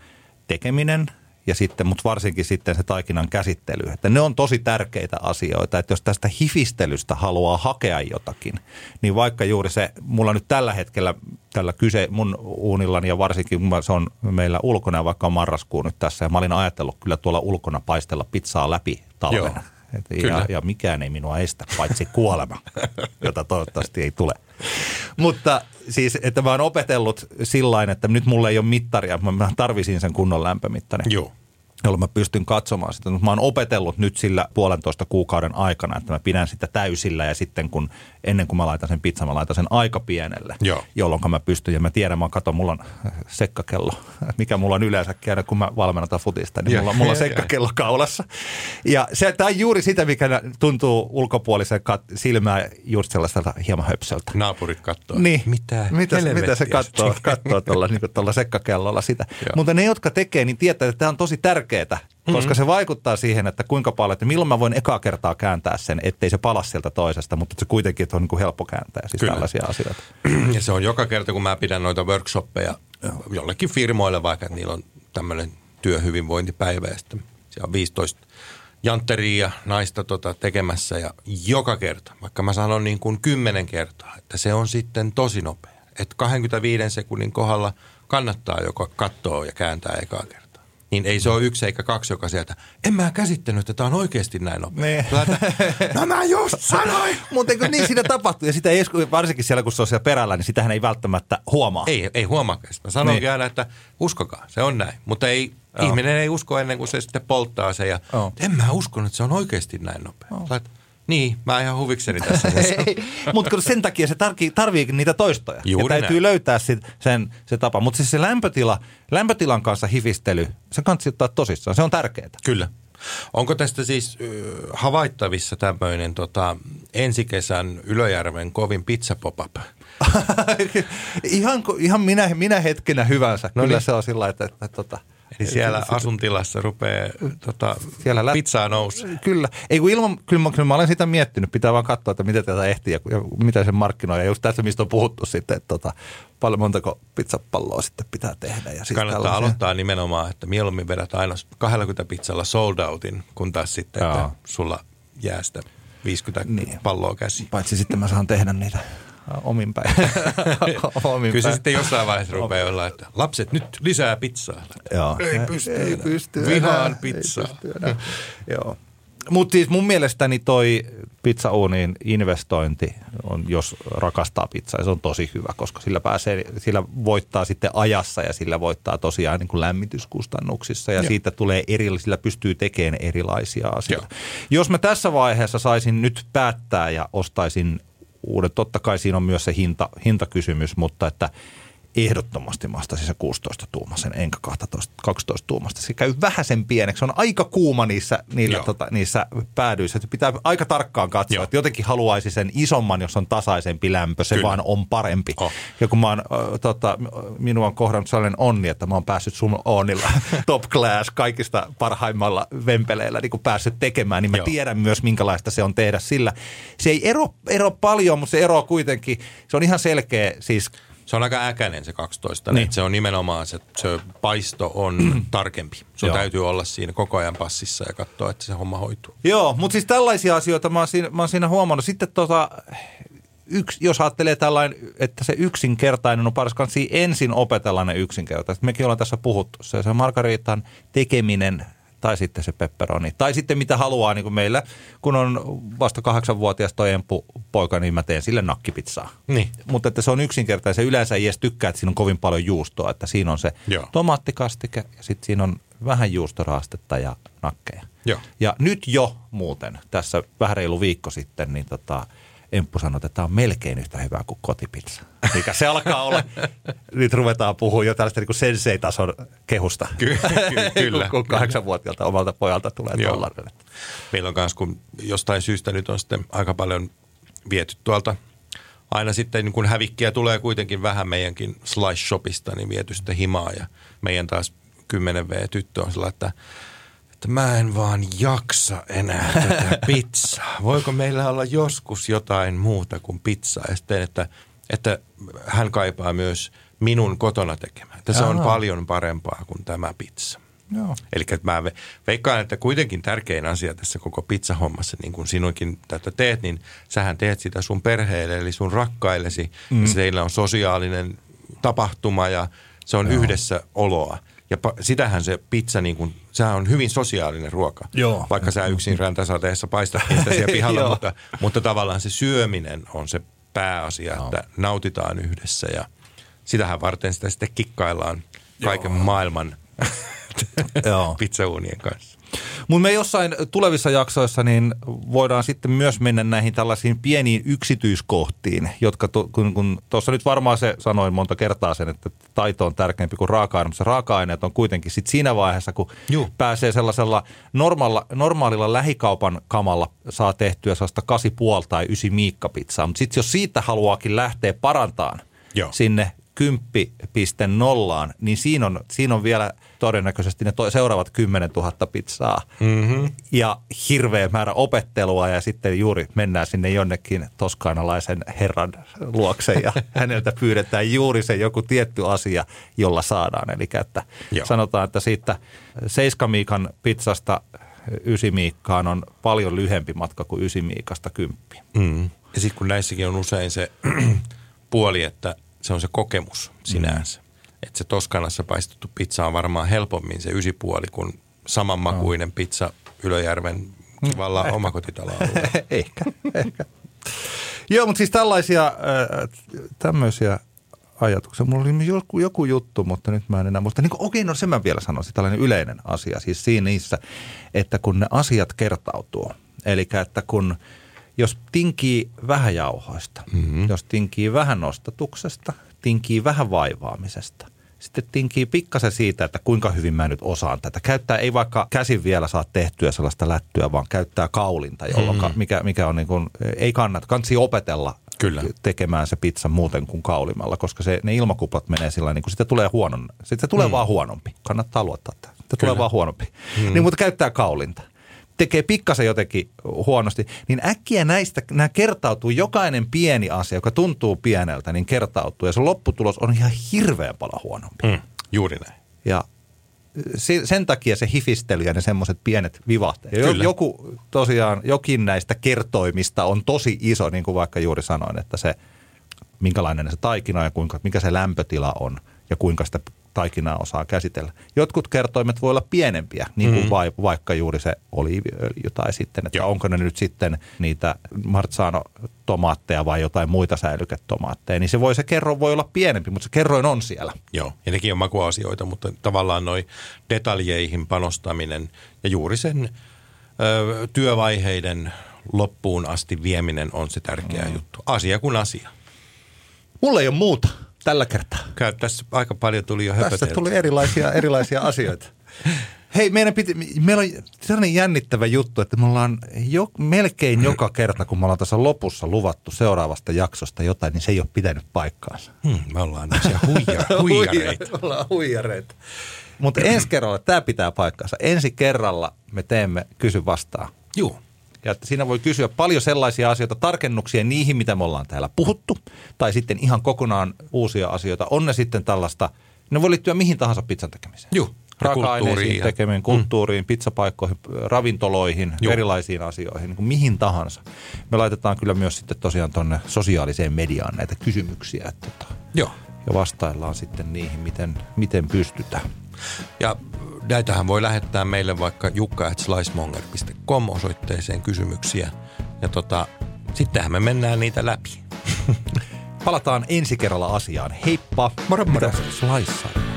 tekeminen ja sitten, mutta varsinkin sitten se taikinan käsittely. Että ne on tosi tärkeitä asioita, että jos tästä hifistelystä haluaa hakea jotakin, niin vaikka juuri se, mulla nyt tällä hetkellä tällä kyse mun uunillani ja varsinkin kun se on meillä ulkona vaikka on marraskuu nyt tässä ja mä olin ajatellut kyllä tuolla ulkona paistella pizzaa läpi talvena. Joo. Et Kyllä. ja, ja mikään ei minua estä, paitsi kuolema, jota toivottavasti ei tule. Mutta siis, että mä oon opetellut sillä että nyt mulla ei ole mittaria, mä- mä tarvisin sen kunnon lämpömittarin. Joo. Jolloin mä pystyn katsomaan sitä. Mutta mä oon opetellut nyt sillä puolentoista kuukauden aikana, että mä pidän sitä täysillä ja sitten kun ennen kuin mä laitan sen pizzan, mä laitan sen aika pienelle. Joo. Jolloin mä pystyn, ja mä tiedän, mä katson, mulla on sekkakello, mikä mulla on yleensä käydä, kun mä valmennan futista, niin Joo. mulla, mulla on sekkakello kaulassa. Ja se, tämä on juuri sitä, mikä tuntuu ulkopuolisen kat- silmää just sellaiselta hieman höpsöltä. Naapurit katsoo. Niin. Mitä, mitä, mitä se katsoo, katsoo tuolla, niin sekkakellolla sitä. Joo. Mutta ne, jotka tekee, niin tietää, että tämä on tosi tärkeää, koska se vaikuttaa siihen, että kuinka paljon, että milloin mä voin ekaa kertaa kääntää sen, ettei se pala sieltä toisesta, mutta se kuitenkin että on niin kuin helppo kääntää siis Kyllä. tällaisia asioita. Ja se on joka kerta, kun mä pidän noita workshoppeja jollekin firmoille, vaikka että niillä on tämmöinen työhyvinvointipäivä ja sitten siellä on 15 jantteria ja naista tota tekemässä ja joka kerta, vaikka mä sanon niin kuin kymmenen kertaa, että se on sitten tosi nopea. Että 25 sekunnin kohdalla kannattaa joko katsoa ja kääntää ekaa kertaa. Niin ei se ole yksi eikä kaksi, joka sieltä, en mä käsittänyt, että tämä on oikeasti näin nopea. Niin. No mä just sanoin! Mutta niin siinä tapahtuu? Ja sitä ei, varsinkin siellä, kun se on siellä perällä, niin sitähän ei välttämättä huomaa. Ei, ei huomaakaan. Mä sanonkin Niin. aina, että uskokaa, se on näin. Mutta ei, Joo. ihminen ei usko ennen kuin se sitten polttaa se. Ja, Joo. en mä uskonut, että se on oikeasti näin nopea. Niin, mä ihan huvikseni tässä. Mutta sen takia se tarvii, tarvii niitä toistoja. Juuri ja täytyy näin. löytää sit, sen, se tapa. Mutta siis se lämpötila, lämpötilan kanssa hifistely, se kannattaa ottaa tosissaan. Se on tärkeää. Kyllä. Onko tästä siis havaittavissa tämmöinen tota, ensi kesän Ylöjärven kovin pizza pop-up? ihan, ihan minä, minä hetkenä hyvänsä. No Kyllä niin. se on sillä että, että, että, että Eli siellä asuntilassa rupeaa tota, Siellä lä- pizzaa nousee. Kyllä. Ei kun ilman, kyllä, mä, kyllä mä olen sitä miettinyt. Pitää vaan katsoa, että miten tätä ehtii ja, ja mitä sen markkinoi. Ja just tässä, mistä on puhuttu sitten, että tota, paljon montako pizzapalloa sitten pitää tehdä. Ja siis Kannattaa tällaisia. aloittaa nimenomaan, että mieluummin vedät aina 20 pizzalla sold outin, kun taas sitten, että sulla jää sitä 50 Niin. palloa käsiin. Paitsi sitten mä saan tehdä niitä omin päin. omin Kyllä se sitten jossain vaiheessa rupeaa olla, että lapset nyt lisää pizzaa. Joo. Ei pysty Ei pysty Vihaan pizzaa. Joo. Mutta siis mun mielestäni toi pizzauuniin investointi on, jos rakastaa pizzaa, se on tosi hyvä, koska sillä pääsee, sillä voittaa sitten ajassa ja sillä voittaa tosiaan niin kuin lämmityskustannuksissa ja Joo. siitä tulee eri, sillä pystyy tekemään erilaisia asioita. Joo. Jos mä tässä vaiheessa saisin nyt päättää ja ostaisin uuden, totta kai siinä on myös se hinta, hintakysymys, mutta että ehdottomasti mä ostaisin se 16 tuumasen, enkä 12, 12 tuumasta. Se käy vähän sen pieneksi. Se on aika kuuma niissä, niillä, Joo. tota, niissä päädyissä. Että pitää aika tarkkaan katsoa, Joo. että jotenkin haluaisi sen isomman, jos on tasaisempi lämpö. Se Kyllä. vaan on parempi. Oh. Ja kun mä oon, ö, tota, minua on kohdannut sellainen onni, että mä oon päässyt sun Oonilla top class kaikista parhaimmalla vempeleillä niin päässyt tekemään, niin mä Joo. tiedän myös, minkälaista se on tehdä sillä. Se ei ero, ero paljon, mutta se ero kuitenkin, se on ihan selkeä siis Se on aika äkäinen se 12. Niin. Se on nimenomaan se, se paisto on tarkempi. Sun Joo. täytyy olla siinä koko ajan passissa ja katsoa, että se homma hoituu. Joo, mutta siis tällaisia asioita mä oon siinä, mä oon siinä huomannut. Sitten tota, yks, jos ajattelee tällainen, että se yksinkertainen on paras kanssa ensin opetella ne yksinkertaiset. Mekin ollaan tässä puhuttu. Se, se margariitan tekeminen tai sitten se pepperoni. Tai sitten mitä haluaa niin kuin meillä, kun on vasta kahdeksanvuotias toi empu poika, niin mä teen sille nakkipizzaa. Niin. Mutta että se on yksinkertainen. Yleensä ei edes tykkää, että siinä on kovin paljon juustoa. Että siinä on se Joo. tomaattikastike ja sitten siinä on vähän juustoraastetta ja nakkeja. Joo. Ja nyt jo muuten, tässä vähän reilu viikko sitten, niin tota, Emppu sanoi, että tämä on melkein yhtä hyvää kuin kotipizza. Mikä se alkaa olla. Nyt ruvetaan puhua jo tällaista niin sensei-tason kehusta. Ky- ky- kyllä. kun kahdeksanvuotiaalta omalta pojalta tulee tollainen. Meillä on myös, kun jostain syystä nyt on sitten aika paljon viety tuolta, aina sitten niin kun hävikkiä tulee kuitenkin vähän meidänkin Slice Shopista, niin viety sitten himaa ja meidän taas 10V-tyttö on sellainen, että että mä en vaan jaksa enää tätä pizzaa. Voiko meillä olla joskus jotain muuta kuin pizzaa? Ja sitten, että, että hän kaipaa myös minun kotona tekemään. Että se on paljon parempaa kuin tämä pizza. Joo. Eli mä ve- veikkaan, että kuitenkin tärkein asia tässä koko pizzahommassa, niin kuin sinunkin tätä teet, niin sähän teet sitä sun perheelle, eli sun rakkaillesi. Mm. Ja se teillä on sosiaalinen tapahtuma ja se on Joo. yhdessä oloa. Ja pa- sitähän se pizza, niin kuin, sehän on hyvin sosiaalinen ruoka. Joo. Vaikka sä yksin räntäsateessa paistat niitä siellä pihalla, mutta, mutta tavallaan se syöminen on se pääasia, että nautitaan yhdessä ja sitähän varten sitä sitten kikkaillaan kaiken maailman Joo. pizzauunien kanssa. Mutta me jossain tulevissa jaksoissa niin voidaan sitten myös mennä näihin tällaisiin pieniin yksityiskohtiin, jotka to, kun, kun tuossa nyt varmaan se sanoin monta kertaa sen, että taito on tärkeämpi kuin raaka-aine, mutta se raaka-aineet on kuitenkin sit siinä vaiheessa, kun Juu. pääsee sellaisella normaalilla, normaalilla lähikaupan kamalla saa tehtyä sellaista 8,5 tai 9 miikkapizzaa, mutta sitten jos siitä haluaakin lähteä parantamaan Joo. sinne 10.0, niin siinä on, siinä on vielä todennäköisesti ne to, seuraavat 10 000 pizzaa mm-hmm. ja hirveä määrä opettelua ja sitten juuri mennään sinne jonnekin toskaanalaisen herran luokse ja häneltä pyydetään juuri se joku tietty asia, jolla saadaan. Eli että Joo. sanotaan, että siitä seiskamiikan pizzasta ysimiikkaan on paljon lyhempi matka kuin ysimiikasta kymppi. Mm. Ja sitten kun näissäkin on usein se puoli, että se on se kokemus sinänsä. Mm. Että se Toskanassa paistettu pizza on varmaan helpommin se ysipuoli kuin samanmakuinen no. pizza Ylöjärven kivalla mm, omakotitaloalueella. ehkä, ehkä. Joo, mutta siis tällaisia äh, tämmöisiä ajatuksia. Mulla oli joku, joku juttu, mutta nyt mä en enää muista. Niin kuin, okei, no sen mä vielä sanoisin, tällainen yleinen asia. Siis siinä niissä, että kun ne asiat kertautuu. Eli että kun, jos tinkii vähän jauhoista, mm-hmm. jos tinkii vähän nostatuksesta, tinkii vähän vaivaamisesta, sitten tinkii pikkasen siitä, että kuinka hyvin mä nyt osaan tätä. Käyttää, ei vaikka käsin vielä saa tehtyä sellaista lättyä, vaan käyttää kaulinta, jolloin, mm-hmm. mikä, mikä on niin kuin, ei kannata. Kansi opetella Kyllä. tekemään se pizza muuten kuin kaulimalla, koska se, ne ilmakuplat menee sillä niin kuin sitä tulee huonon, sitten se tulee mm. vaan huonompi. Kannattaa luottaa tähän. Sitten tulee vaan huonompi. Mm. Niin, mutta käyttää kaulinta tekee pikkasen jotenkin huonosti, niin äkkiä näistä, nämä kertautuu, jokainen pieni asia, joka tuntuu pieneltä, niin kertautuu. Ja se lopputulos on ihan hirveän paljon huonompi. Mm, juuri näin. Ja sen takia se hifistely ja ne semmoiset pienet vivahteet. Ja joku tosiaan, jokin näistä kertoimista on tosi iso, niin kuin vaikka juuri sanoin, että se, minkälainen se taikina ja kuinka, mikä se lämpötila on ja kuinka sitä taikinaa osaa käsitellä. Jotkut kertoimet voi olla pienempiä, niin kuin mm-hmm. vaikka juuri se oliiviöljy tai sitten, että Joo. onko ne nyt sitten niitä marzano-tomaatteja vai jotain muita säilyketomaatteja, niin se voi se kerro voi olla pienempi, mutta se kerroin on siellä. Joo, ja nekin on makuasioita, mutta tavallaan noin detaljeihin panostaminen ja juuri sen ö, työvaiheiden loppuun asti vieminen on se tärkeä mm. juttu. Asia kuin asia. Mulla ei ole muuta tällä kertaa. Käy, tässä aika paljon tuli jo höpöteltä. Tästä tuli erilaisia, erilaisia asioita. Hei, meidän piti, meillä on sellainen jännittävä juttu, että me ollaan jo, melkein joka kerta, kun me ollaan tässä lopussa luvattu seuraavasta jaksosta jotain, niin se ei ole pitänyt paikkaansa. Hmm, me ollaan huija, huijareita. me ollaan huijareita. Mutta ensi kerralla tämä pitää paikkaansa. Ensi kerralla me teemme kysy vastaan. Joo. Ja että siinä voi kysyä paljon sellaisia asioita, tarkennuksia niihin, mitä me ollaan täällä puhuttu, tai sitten ihan kokonaan uusia asioita. On ne sitten tällaista, ne voi liittyä mihin tahansa pizzan tekemiseen. Joo. Raaka-aineisiin tekemään, kulttuuriin, mm. pizzapaikkoihin, ravintoloihin, Joo. erilaisiin asioihin, niin kuin mihin tahansa. Me laitetaan kyllä myös sitten tosiaan tuonne sosiaaliseen mediaan näitä kysymyksiä. Että tota, Joo. Ja vastaillaan sitten niihin, miten, miten pystytään. Ja näitähän voi lähettää meille vaikka jukka.slicemonger.com osoitteeseen kysymyksiä. Ja tota, sittenhän me mennään niitä läpi. Palataan ensi kerralla asiaan. Heippa! Moro moro! Slice